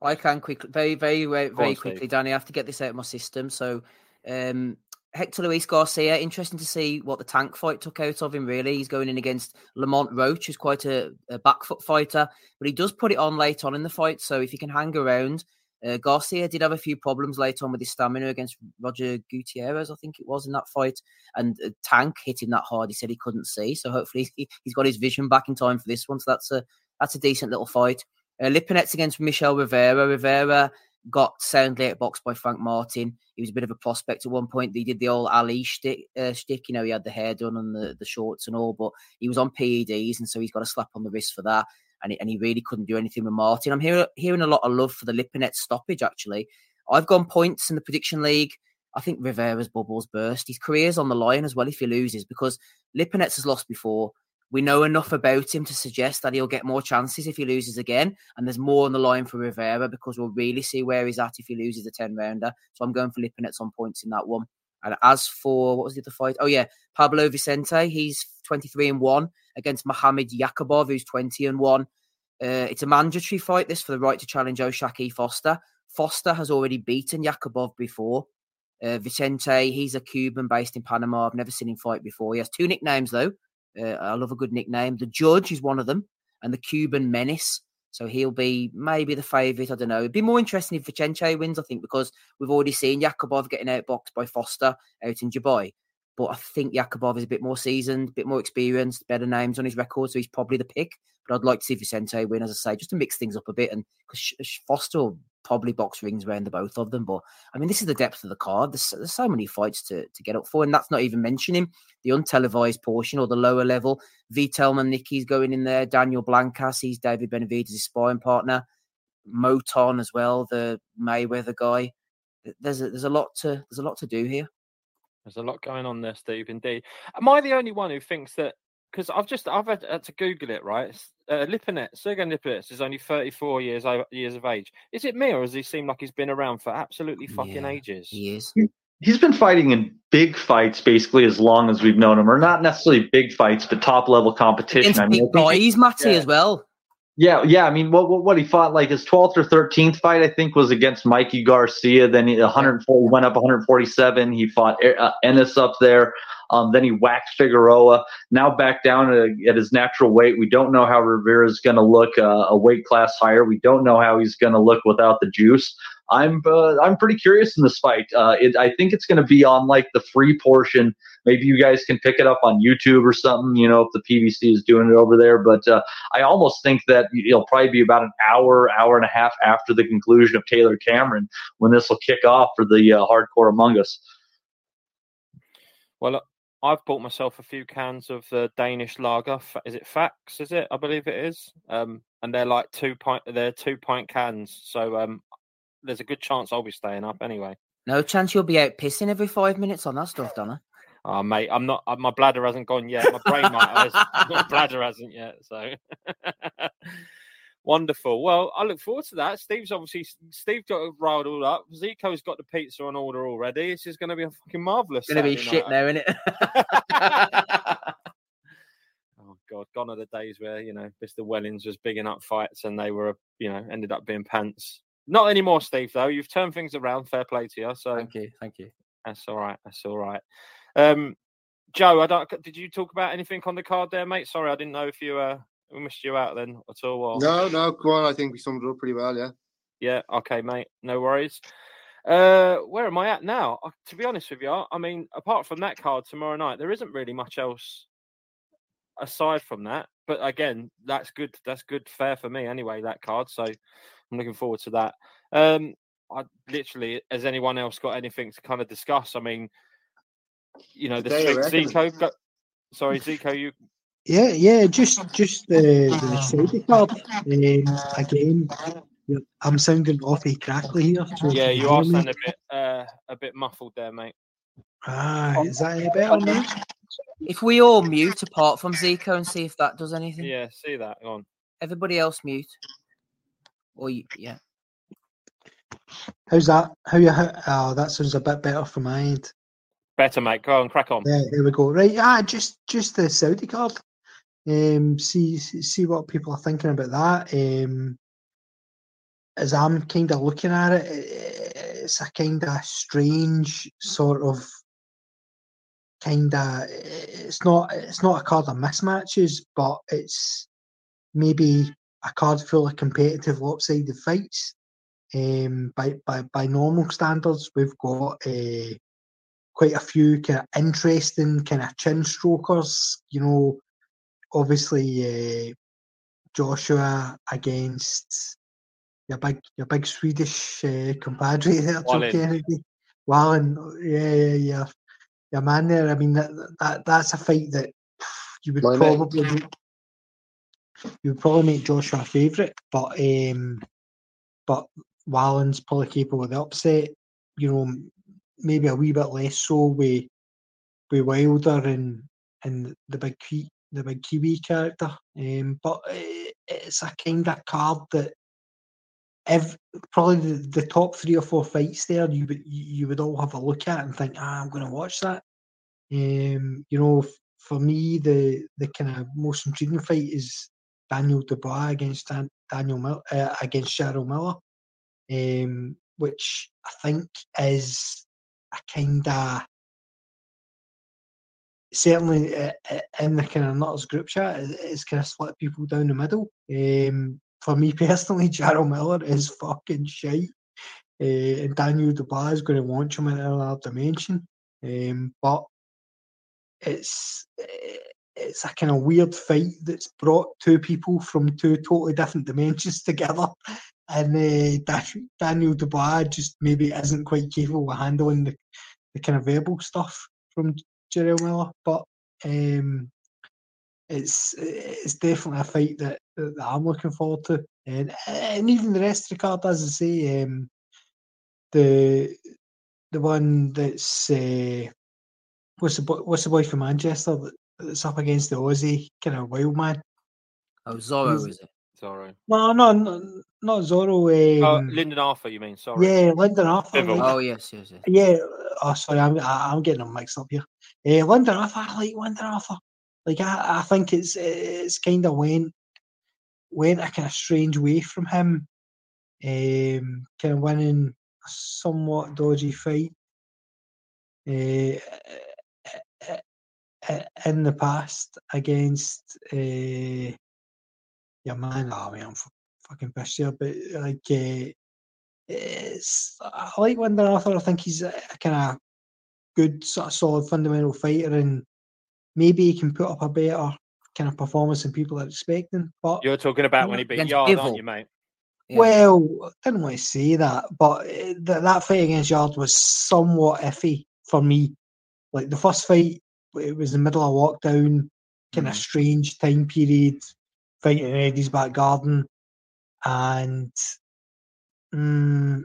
I can quickly, very, very, very, very quickly. Danny. I have to get this out of my system. So, um, Hector Luis Garcia, interesting to see what the tank fight took out of him. Really, he's going in against Lamont Roach, who's quite a, a back foot fighter, but he does put it on late on in the fight. So if he can hang around, uh, Garcia did have a few problems later on with his stamina against Roger Gutierrez, I think it was in that fight, and uh, Tank hit him that hard. He said he couldn't see, so hopefully he, he's got his vision back in time for this one. So that's a that's a decent little fight. Uh, Lipinets against Michel Rivera. Rivera got soundly outboxed by Frank Martin. He was a bit of a prospect at one point. He did the old Ali shtick, uh. You know, he had the hair done and the, the shorts and all, but he was on PEDs, and so he's got a slap on the wrist for that. And he, and he really couldn't do anything with Martin. I'm hearing hearing a lot of love for the Lipinet stoppage. Actually, I've gone points in the prediction league. I think Rivera's bubbles burst. His career's on the line as well if he loses because Lipinets has lost before. We know enough about him to suggest that he'll get more chances if he loses again. And there's more on the line for Rivera because we'll really see where he's at if he loses a 10 rounder. So I'm going for Lipinets on points in that one. And as for what was the other fight? Oh, yeah, Pablo Vicente. He's 23 and 1 against Mohamed Yakubov, who's 20 and 1. Uh, it's a mandatory fight, this, for the right to challenge O'Shaquie Foster. Foster has already beaten Yakubov before. Uh, Vicente, he's a Cuban based in Panama. I've never seen him fight before. He has two nicknames, though. Uh, I love a good nickname. The Judge is one of them, and the Cuban Menace. So he'll be maybe the favourite. I don't know. It'd be more interesting if Vicente wins, I think, because we've already seen Yakubov getting outboxed by Foster out in Dubai. But I think Yakubov is a bit more seasoned, a bit more experienced, better names on his record, so he's probably the pick. But I'd like to see Vicente win, as I say, just to mix things up a bit. And because Foster probably box rings around the both of them. But I mean, this is the depth of the card. There's, there's so many fights to, to get up for, and that's not even mentioning the untelevised portion or the lower level. Vitel Manicki's going in there. Daniel Blancas, he's David Benavidez' sparring partner. Moton as well, the Mayweather guy. There's a, there's a lot to there's a lot to do here. There's a lot going on there, Steve. Indeed. Am I the only one who thinks that? Because I've just I've had, had to Google it. Right, It's, uh, Lipinet, Sergei Lipinet is only 34 years years of age. Is it me, or does he seem like he's been around for absolutely fucking ages? He is. He's been fighting in big fights basically as long as we've known him, or not necessarily big fights, but top level competition. Against I mean, big I think- guys, Matty, yeah. as well. Yeah, yeah. I mean, what, what what he fought like his twelfth or thirteenth fight, I think, was against Mikey Garcia. Then he 140 went up 147. He fought uh, Ennis up there. Um, then he whacked Figueroa. Now back down at, at his natural weight. We don't know how Rivera is going to look uh, a weight class higher. We don't know how he's going to look without the juice. I'm uh, I'm pretty curious in this fight. Uh, it, I think it's going to be on like the free portion. Maybe you guys can pick it up on YouTube or something. You know, if the PBC is doing it over there. But uh, I almost think that it'll probably be about an hour, hour and a half after the conclusion of Taylor Cameron when this will kick off for the uh, hardcore among us. Well, I've bought myself a few cans of the Danish lager. Is it Faxe? Is it? I believe it is. Um, and they're like two pint. They're two pint cans. So um, there's a good chance I'll be staying up anyway. No chance you'll be out pissing every five minutes on that stuff, Donna. Oh, mate, I'm not. Uh, my bladder hasn't gone yet. My brain might. [laughs] my bladder hasn't yet. So [laughs] wonderful. Well, I look forward to that. Steve's obviously Steve got it riled all up. Zico's got the pizza on order already. This is going to be a fucking marvelous. It's going to be shit now, isn't it? [laughs] oh god, gone are the days where you know Mr. Wellings was bigging up fights and they were you know ended up being pants. Not anymore, Steve. Though you've turned things around. Fair play to you. So thank you, thank you. That's all right. That's all right. Um, Joe, I don't. Did you talk about anything on the card there, mate? Sorry, I didn't know if you uh we missed you out then at all. Or... No, no, go on. I think we summed it up pretty well. Yeah. Yeah. Okay, mate. No worries. Uh, where am I at now? Uh, to be honest with you, I mean, apart from that card tomorrow night, there isn't really much else aside from that. But again, that's good. That's good fair for me anyway. That card. So I'm looking forward to that. Um, I literally, has anyone else got anything to kind of discuss? I mean, you know, the Zico. Got, sorry, Zico, you. Yeah, yeah, just just the the Saudi card. Um, again, I'm sounding awfully crackly here. So yeah, you are sounding a bit uh, a bit muffled there, mate. Ah, is that a better now? If we all mute apart from Zico and see if that does anything. Yeah, see that. Go on. Everybody else mute. Or you, yeah. How's that? How you? Oh, that sounds a bit better for my end. Better, mate. Go on, crack on. Yeah, here we go. Right, ah, just just the Saudi card. Um, see see what people are thinking about that. Um, as I'm kind of looking at it, it's a kind of strange sort of kind of. It's not it's not a card of mismatches, but it's maybe a card full of competitive lopsided fights. Um, by, by by normal standards, we've got uh, quite a few kind of interesting kind of chin strokers. You know, obviously uh, Joshua against your big your big Swedish uh, compadre [laughs] there, Joe Kennedy. Wallin, yeah, yeah, yeah, your man there. I mean, that, that that's a fight that you would My probably you would probably make Joshua a favourite, but um, but Wallin's probably capable of the upset. You know, maybe a wee bit less so with with Wilder and and the big the big Kiwi character. Um, but it, it's a kind of card that if probably the, the, top three or four fights there, you would you would all have a look at and think, ah, I'm going to watch that. Um, you know, for me, the the kind of most intriguing fight is Daniel Dubois against Dan, Daniel Mil- uh, against Jarrell Miller, um, which I think is a kind of certainly uh, uh, in the kind of Nutters group chat, it's kind of split people down the middle. Um, for me [laughs] personally, Jarrell Miller is fucking shite. Uh, and Daniel Dubois is going to launch him into another dimension. Um, but it's it's a kind of weird fight that's brought two people from two totally different dimensions [laughs] together. And uh, Daniel Dubois just maybe isn't quite capable of handling the, the kind of verbal stuff from Jarrell Miller. But um, it's it's definitely a fight that, that I'm looking forward to, and and even the rest of the card, as I say, um, the the one that's uh, what's the boy, what's the boy from Manchester that's up against the Aussie kind of wild man. Oh, Zorro is it? Zorro. No, no, no not Zorro. Oh, Um, oh, Lyndon Arthur, you mean? Sorry. yeah, Lyndon Arthur. Like- Oh yes, yes, yes. Yeah. Oh, sorry, I'm I'm getting them mixed up here. Uh, Lyndon Arthur, I like Lyndon Arthur. Like I, I think it's it's kind of went went a kind of strange way from him. Um, kind of winning a somewhat dodgy fight. Uh, in the past against uh, your man. Oh man, I'm f- fucking pissed here, but like uh, it's I like Lyndon Arthur. I think he's a, a kind of good, sort of solid fundamental fighter, and maybe he can put up a better kind of performance than people are expecting. But You're talking about when he beat Against Yarde, aren't you, mate? Yeah. well, I didn't want to say that, but uh, that that fight against Yarde was somewhat iffy for me. Like the first fight, it was the middle of lockdown, kind of strange time period, fighting in Eddie's back garden, and mm,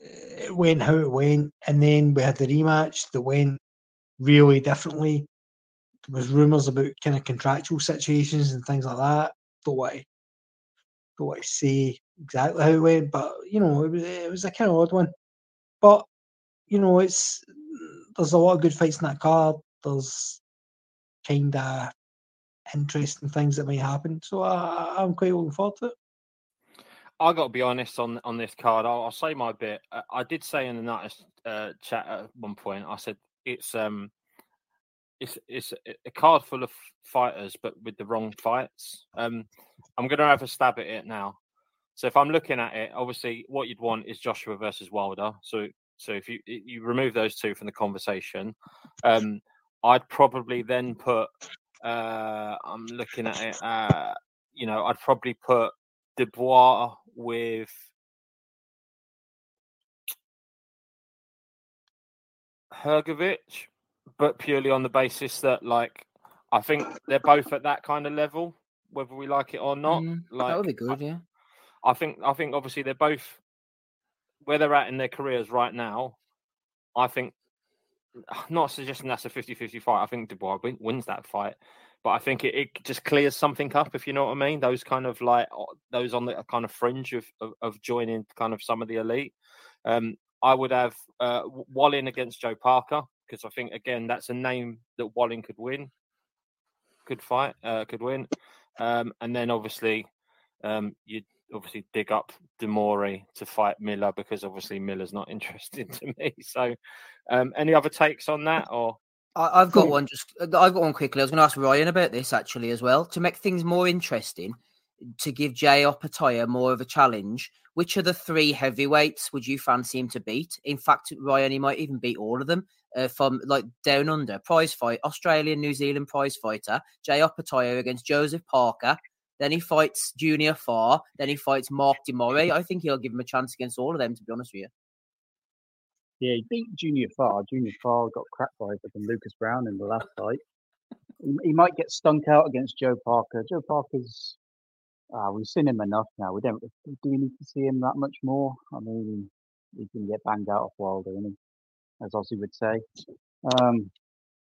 it went how it went. And then we had the rematch that went really differently. There was rumours about kind of contractual situations and things like that. Don't want to, don't want to say exactly how it went, but you know, it was it was a kind of odd one. But you know, it's there's a lot of good fights in that card. There's kind of interesting things that may happen. So I, I'm quite looking forward to it. I got to be honest on on this card. I'll, I'll say my bit. Uh, I did say in the night uh, chat at one point. I said it's um it's it's a- a card full of fighters, but with the wrong fights. Um, I'm going to have a stab at it now. So if I'm looking at it, obviously what you'd want is Joshua versus Wilder. So so if you you remove those two from the conversation, um, I'd probably then put. Uh, I'm looking at it. Uh, you know, I'd probably put Dubois with Hrgovic, but purely on the basis that, like, I think they're both at that kind of level, whether we like it or not. Mm, like, that would be I- good, yeah. I think I think obviously they're both where they're at in their careers right now. I think [sighs] not suggesting that's a 50-50 fight. I think Dubois win, wins that fight, but I think it, it just clears something up if you know what I mean. Those kind of like those on the kind of fringe of of, of joining kind of some of the elite. Um, I would have uh, Wallin against Joe Parker because I think again that's a name that Wallin could win, could fight, uh, could win, um, and then obviously um, you'd obviously dig up Demore to fight Miller because obviously Miller's not [laughs] interested to me. So, um, any other takes on that or? I, I've got one. Just uh, I've got one quickly. I was going to ask Ryan about this actually as well to make things more interesting. To give Jai Opetaia more of a challenge, which of the three heavyweights would you fancy him to beat? In fact, Ryan, he might even beat all of them uh, from like down under prize fight, Australian, New Zealand prize fighter Jai Opetaia against Joseph Parker. Then he fights Junior Fa. Then he fights Mark Demore. I think he'll give him a chance against all of them. To be honest with you. Yeah, he beat Junior Fa. Junior Fa got cracked by fucking Lucas Browne in the last fight. He, might get stunk out against Joe Parker. Joe Parker's, uh, we've seen him enough now. We don't. Do we need to see him that much more? I mean, he can get banged out of Wilder, and as Ozzy would say. Um,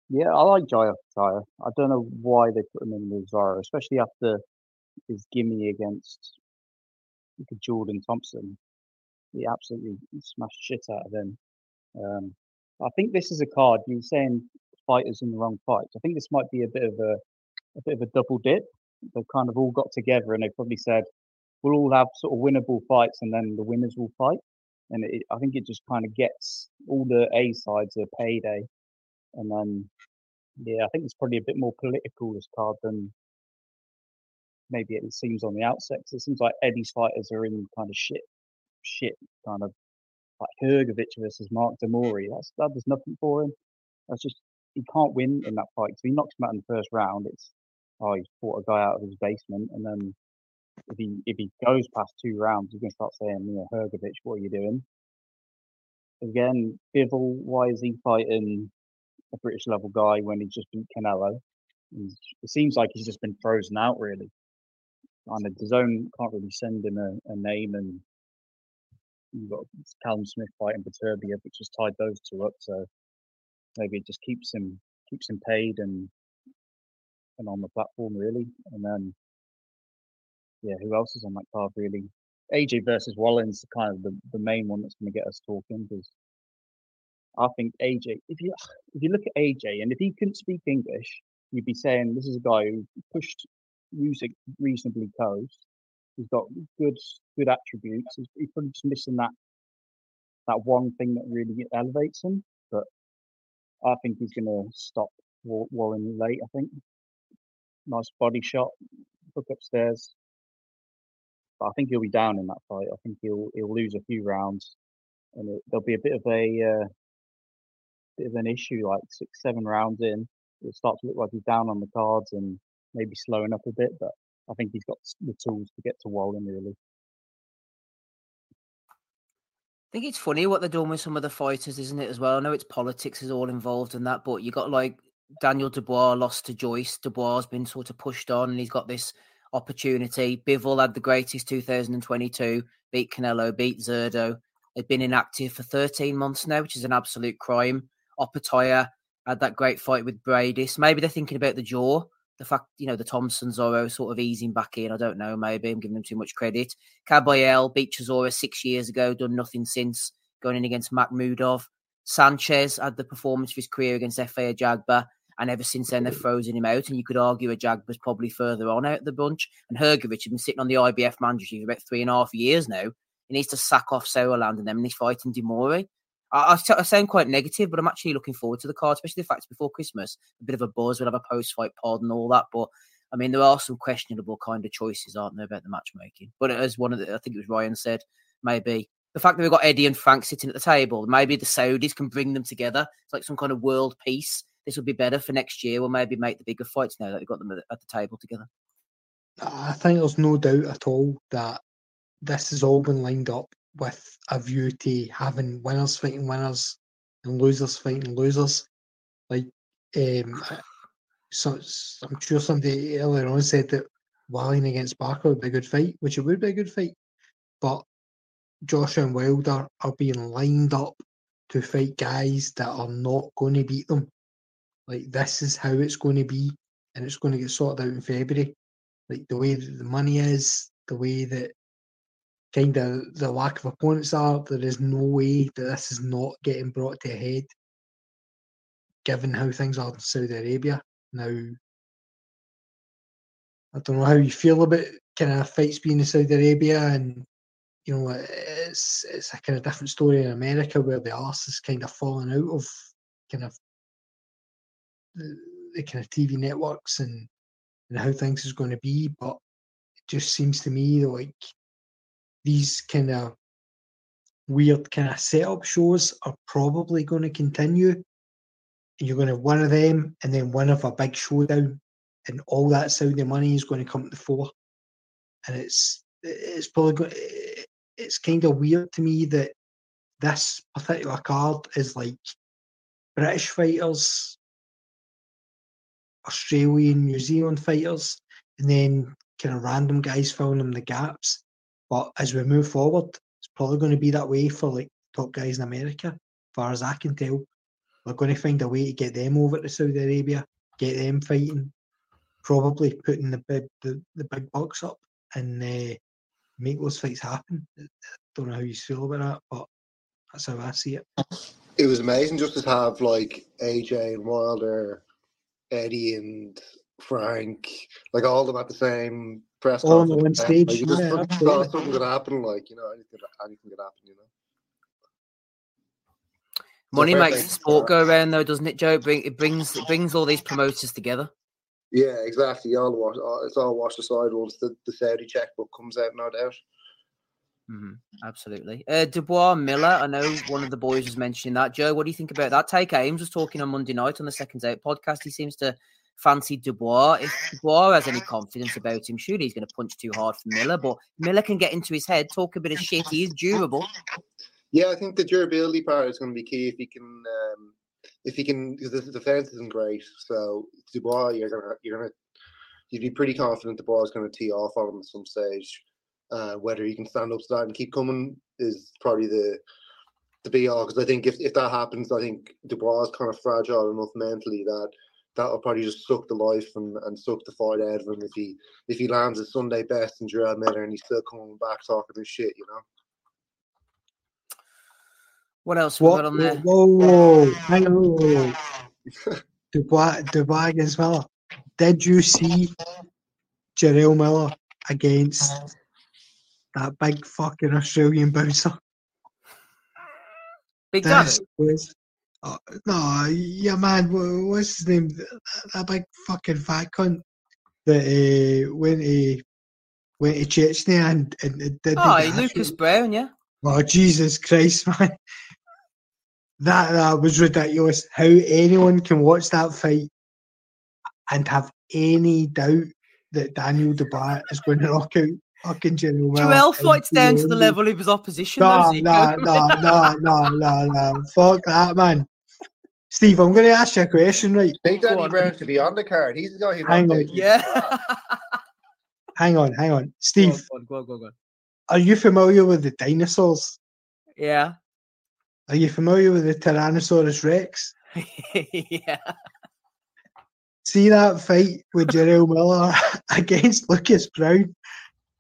yeah, I like Jaya Fataya. I don't know why they put him in with Zara, especially after his gimme against Jordan Thompson. He absolutely smashed shit out of him. Um, I think this is a card. You were saying fighters in the wrong fights. I think this might be a bit of a a bit of a double dip. They've kind of all got together and they probably said we'll all have sort of winnable fights and then the winners will fight. And it, I think it just kind of gets all the A sides a payday. And then, yeah, I think it's probably a bit more political this card than maybe it seems on the outset. 'cause it seems like Eddie's fighters are in kind of shit, shit kind of like Hrgovic versus Mark Demori. That's that does nothing for him. That's just he can't win in that fight. So he knocks him out in the first round. It's oh he's fought a guy out of his basement, and then if he if he goes past two rounds, he's gonna start saying, you know, Hrgovic, what are you doing? Again, Bivol, why is he fighting a British level guy when he just beat Canelo? He's, it seems like he's just been frozen out really. And the zone can't really send him a, a name and you've got Callum Smith fighting Viterbia, which has tied those two up. So maybe it just keeps him keeps him paid and and on the platform really. And then yeah, who else is on that card really? AJ versus Wallins kind of the, the main one that's going to get us talking because I think AJ. If you if you look at AJ and if he couldn't speak English, you'd be saying this is a guy who pushed music reasonably close. He's got good good attributes. He's, he's probably just missing that that one thing that really elevates him. But I think he's going to stop Wa- Warren late. I think nice body shot, hook upstairs. but I think he'll be down in that fight. I think he'll he'll lose a few rounds, and it, there'll be a bit of a uh, bit of an issue. Like six, seven rounds in, it'll start to look like he's down on the cards and maybe slowing up a bit. But I think he's got the tools to get to Wallin really. I think it's funny what they're doing with some of the fighters, isn't it? As well, I know it's politics is all involved in that, but you got like Daniel Dubois lost to Joyce. Dubois has been sort of pushed on, and he's got this opportunity. Bivol had the greatest 2022, beat Canelo, beat Zurdo. They've been inactive for 13 months now, which is an absolute crime. Opetaia had that great fight with Briedis. Maybe they're thinking about the jaw the fact, you know, the Thompson Zorro sort of easing back in. I don't know. Maybe I'm giving them too much credit. Kabayel beat Chisora six years ago, done nothing since going in against Makhmudov. Sanchez had the performance of his career against Efe Ajagba. And ever since then, they've mm-hmm. frozen him out. And you could argue Ajagba's probably further on out the bunch. And Hrgovic has been sitting on the IBF manager for about three and a half years now. He needs to sack off Sauerland and them, and he's fighting Demore. I, I, I, sound quite negative, but I'm actually looking forward to the card, especially the fact before Christmas, a bit of a buzz. We'll have a post fight pod and all that. But I mean, there are some questionable kind of choices, aren't there, about the matchmaking? But as one of the, I think it was Ryan said, maybe the fact that we've got Eddie and Frank sitting at the table, maybe the Saudis can bring them together. It's like some kind of world peace. This would be better for next year. We'll maybe make the bigger fights now that we've got them at the table together. I think there's no doubt at all that this has all been lined up with a view to having winners fighting winners and losers fighting losers. Like, um, [laughs] so I'm sure somebody earlier on said that Wallin against Barker would be a good fight, which it would be a good fight. But Joshua and Wilder are being lined up to fight guys that are not going to beat them. Like this is how it's going to be, and it's going to get sorted out in February. Like the way that the money is, the way that kind of the lack of opponents are, there is no way that this is not getting brought to a head, given how things are in Saudi Arabia. Now, I don't know how you feel about kind of fights being in Saudi Arabia, and you know, it's it's a kind of different story in America where the arse is kind of falling out of kind of the, the kind of TV networks and and how things is going to be, but it just seems to me like these kind of weird kind of setup shows are probably going to continue. And you're going to have one of them and then one of a big showdown, and all that Saudi money is going to come to the fore. And it's it's probably going, it's kind of weird to me that this particular card is like British fighters, Australian, New Zealand fighters, and then kind of random guys filling in the gaps. But as we move forward, it's probably going to be that way for like top guys in America. Far as I can tell, we're going to find a way to get them over to Saudi Arabia, get them fighting, probably putting the big the, the big bucks up and uh, make those fights happen. I don't know how you feel about that, but that's how I see it. It was amazing just to have like AJ and Wilder, Eddie and Frank, like all of them at the same press All on the one stage, Like, you just yeah, thought something could happen, like you know, anything, anything could happen, you know. Money fair makes the sport go around, though, doesn't it, Joe? It, bring, it brings it brings all these promoters together. Yeah, exactly. All wash, all, it's all washed aside once the, the Saudi checkbook comes out, no doubt. hmm Absolutely. Uh, Dubois Miller, I know one of the boys was mentioning that. Joe, what do you think about that? Take Ames was talking on Monday night on the Seconds Out podcast. He seems to fancy Dubois. If Dubois has any [laughs] confidence about him, surely he's going to punch too hard for Miller. But Miller can get into his head, talk a bit of shit. He is durable. Yeah, I think the durability part is going to be key if he can, um, if he can, because the defense isn't great. So Dubois, you're gonna, you're gonna, you'd be pretty confident the ball is going to tee off on him at some stage. Uh, whether he can stand up to that and keep coming is probably the the be all. Because I think if, if that happens, I think Dubois is kind of fragile enough mentally that that'll probably just suck the life and, and suck the fight out of him if he if he lands a Sunday best in Gerard Miller and he's still coming back talking his shit, you know. What else we What? got on there? Whoa, whoa, whoa. hang on, whoa, whoa. Dubois, Dubois against Miller. Did you see Jarrell Miller against that big fucking Australian bouncer? Big This Daddy? was, uh, no, yeah, man. What's his name? That, big fucking fat cunt that uh, went to went to Chechnya and, and, and did Oh, Lucas. Browne, yeah. Oh Jesus Christ, [laughs] man! That that was ridiculous. How anyone can watch that fight and have any doubt that Daniel Dubois is going to knock out fucking General Miller Joel fights down to the level of his opposition. No, though, no, Zico. no, no, no, no, no. Fuck that, man. Steve, I'm going to ask you a question, right? Big Danny on. Browne to be on the card. He's the guy who Hang on. out Yeah. Hang on, hang on. Go Steve, on, go on, go on, go on. are you familiar with the dinosaurs? Yeah. Are you familiar with the Tyrannosaurus Rex? [laughs] yeah. See that fight with Gerald Miller [laughs] against Lucas Browne?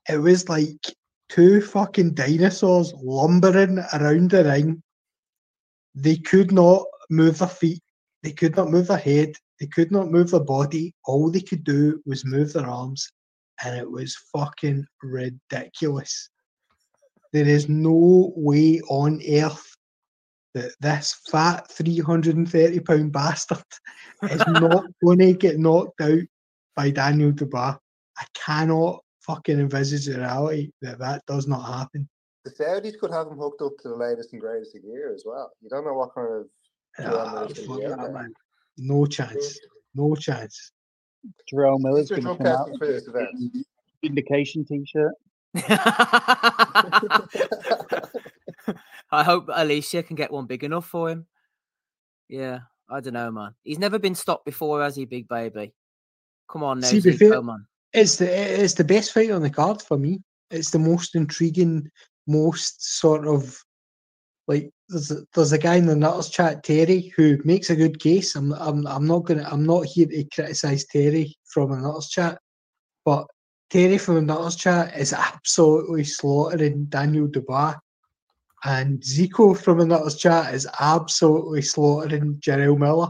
It was like two fucking dinosaurs lumbering around the ring. They could not move their feet. They could not move their head. They could not move their body. All they could do was move their arms. And it was fucking ridiculous. There is no way on earth that this fat 330 pound bastard is [laughs] not going to get knocked out by Daniel Dubois. I cannot fucking envisage the reality that that does not happen. The Saudis could have him hooked up to the latest and greatest of gear as well. You don't know what kind of Ah, drama is fuck gonna be out that, there. man. No chance. No chance. Jerome Miller's Mr. going to come out Trump for this event. vindication t-shirt. [laughs] I hope Alicia can get one big enough for him. Yeah, I don't know, man. He's never been stopped before, has he, big baby? Come on now, See, be Zico, fair- It's the it's the best fight on the card for me. It's the most intriguing, most sort of like there's a, there's a guy in the Nutters chat, Terry, who makes a good case. I'm I'm I'm not gonna I'm not here to criticise Terry from the Nutters chat, but Terry from the Nutters chat is absolutely slaughtering Daniel Dubois. And Zico from the Nutters chat is absolutely slaughtering Gerald Miller.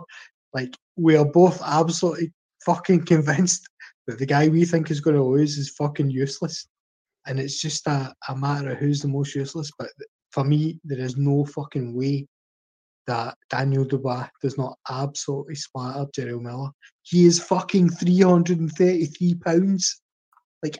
Like we are both absolutely fucking convinced that the guy we think is going to lose is fucking useless. And it's just a, a matter of who's the most useless. But for me, there is no fucking way that Daniel Dubois does not absolutely splatter Gerald Miller. He is fucking 333 pounds. Like,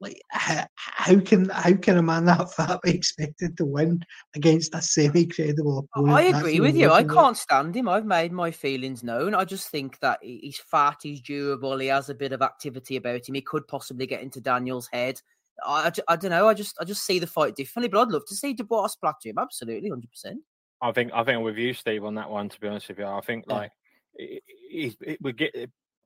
like how, can how can a man [laughs] that fat be expected to win against a semi-credible opponent? I agree with you. I can't stand him. I've made my feelings known. I just think that he's fat, he's durable, he has a bit of activity about him. He could possibly get into Daniel's head. I, I, don't know. I just I just see the fight differently, but I'd love to see Dubois splatter him. Absolutely, hundred percent. I think I think I'm with you, Steve, on that one. To be honest with you, I think Yeah. like he- he's he- we get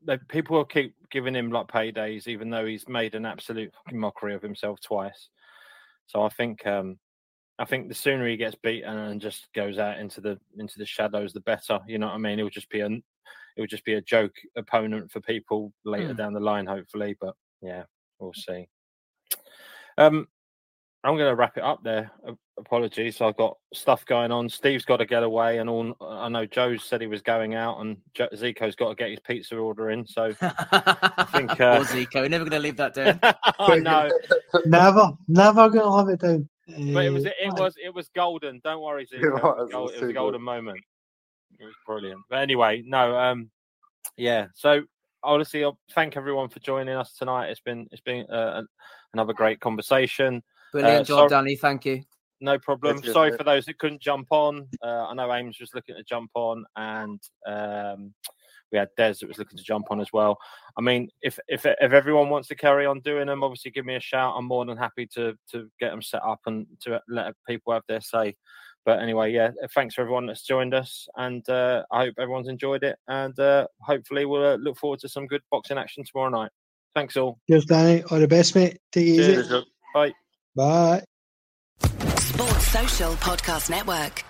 like, people will keep giving him like paydays, even though he's made an absolute fucking mockery of himself twice. So I think um I think the sooner he gets beaten and just goes out into the into the shadows, the better. You know what I mean? It'll just be an it would just be a joke opponent for people later Hmm. down the line, hopefully. But yeah, we'll see. Um, I'm going to wrap it up there. Apologies, I've got stuff going on. Steve's got to get away, and all. I know Joe said he was going out, and jo- Zico's got to get his pizza order in. So [laughs] I think, Poor uh, Zico, we're never going to leave that down. [laughs] I know, [laughs] Never, never gonna have it down. but it was Uh, it was it was golden. Don't worry, Zico. It It was, was, it gold- was it was a good. golden moment. It was brilliant. But anyway, no, um, yeah. So honestly, I'll thank everyone for joining us tonight. It's been it's been uh, another great conversation. Brilliant Uh, job, sorry- Danny. Thank you. No problem. Good, Sorry mate. for those that couldn't jump on. Uh, I know Ames was looking to jump on, and um, we had Des that was looking to jump on as well. I mean, if if if everyone wants to carry on doing them, obviously give me a shout. I'm more than happy to to get them set up and to let people have their say. But anyway, yeah, thanks for everyone that's joined us, and uh, I hope everyone's enjoyed it. And uh, hopefully, we'll uh, look forward to some good boxing action tomorrow night. Thanks all. Cheers, Danny. All the best, mate. Take it easy. Cheers. Bye. Bye. Sports Social Podcast Network.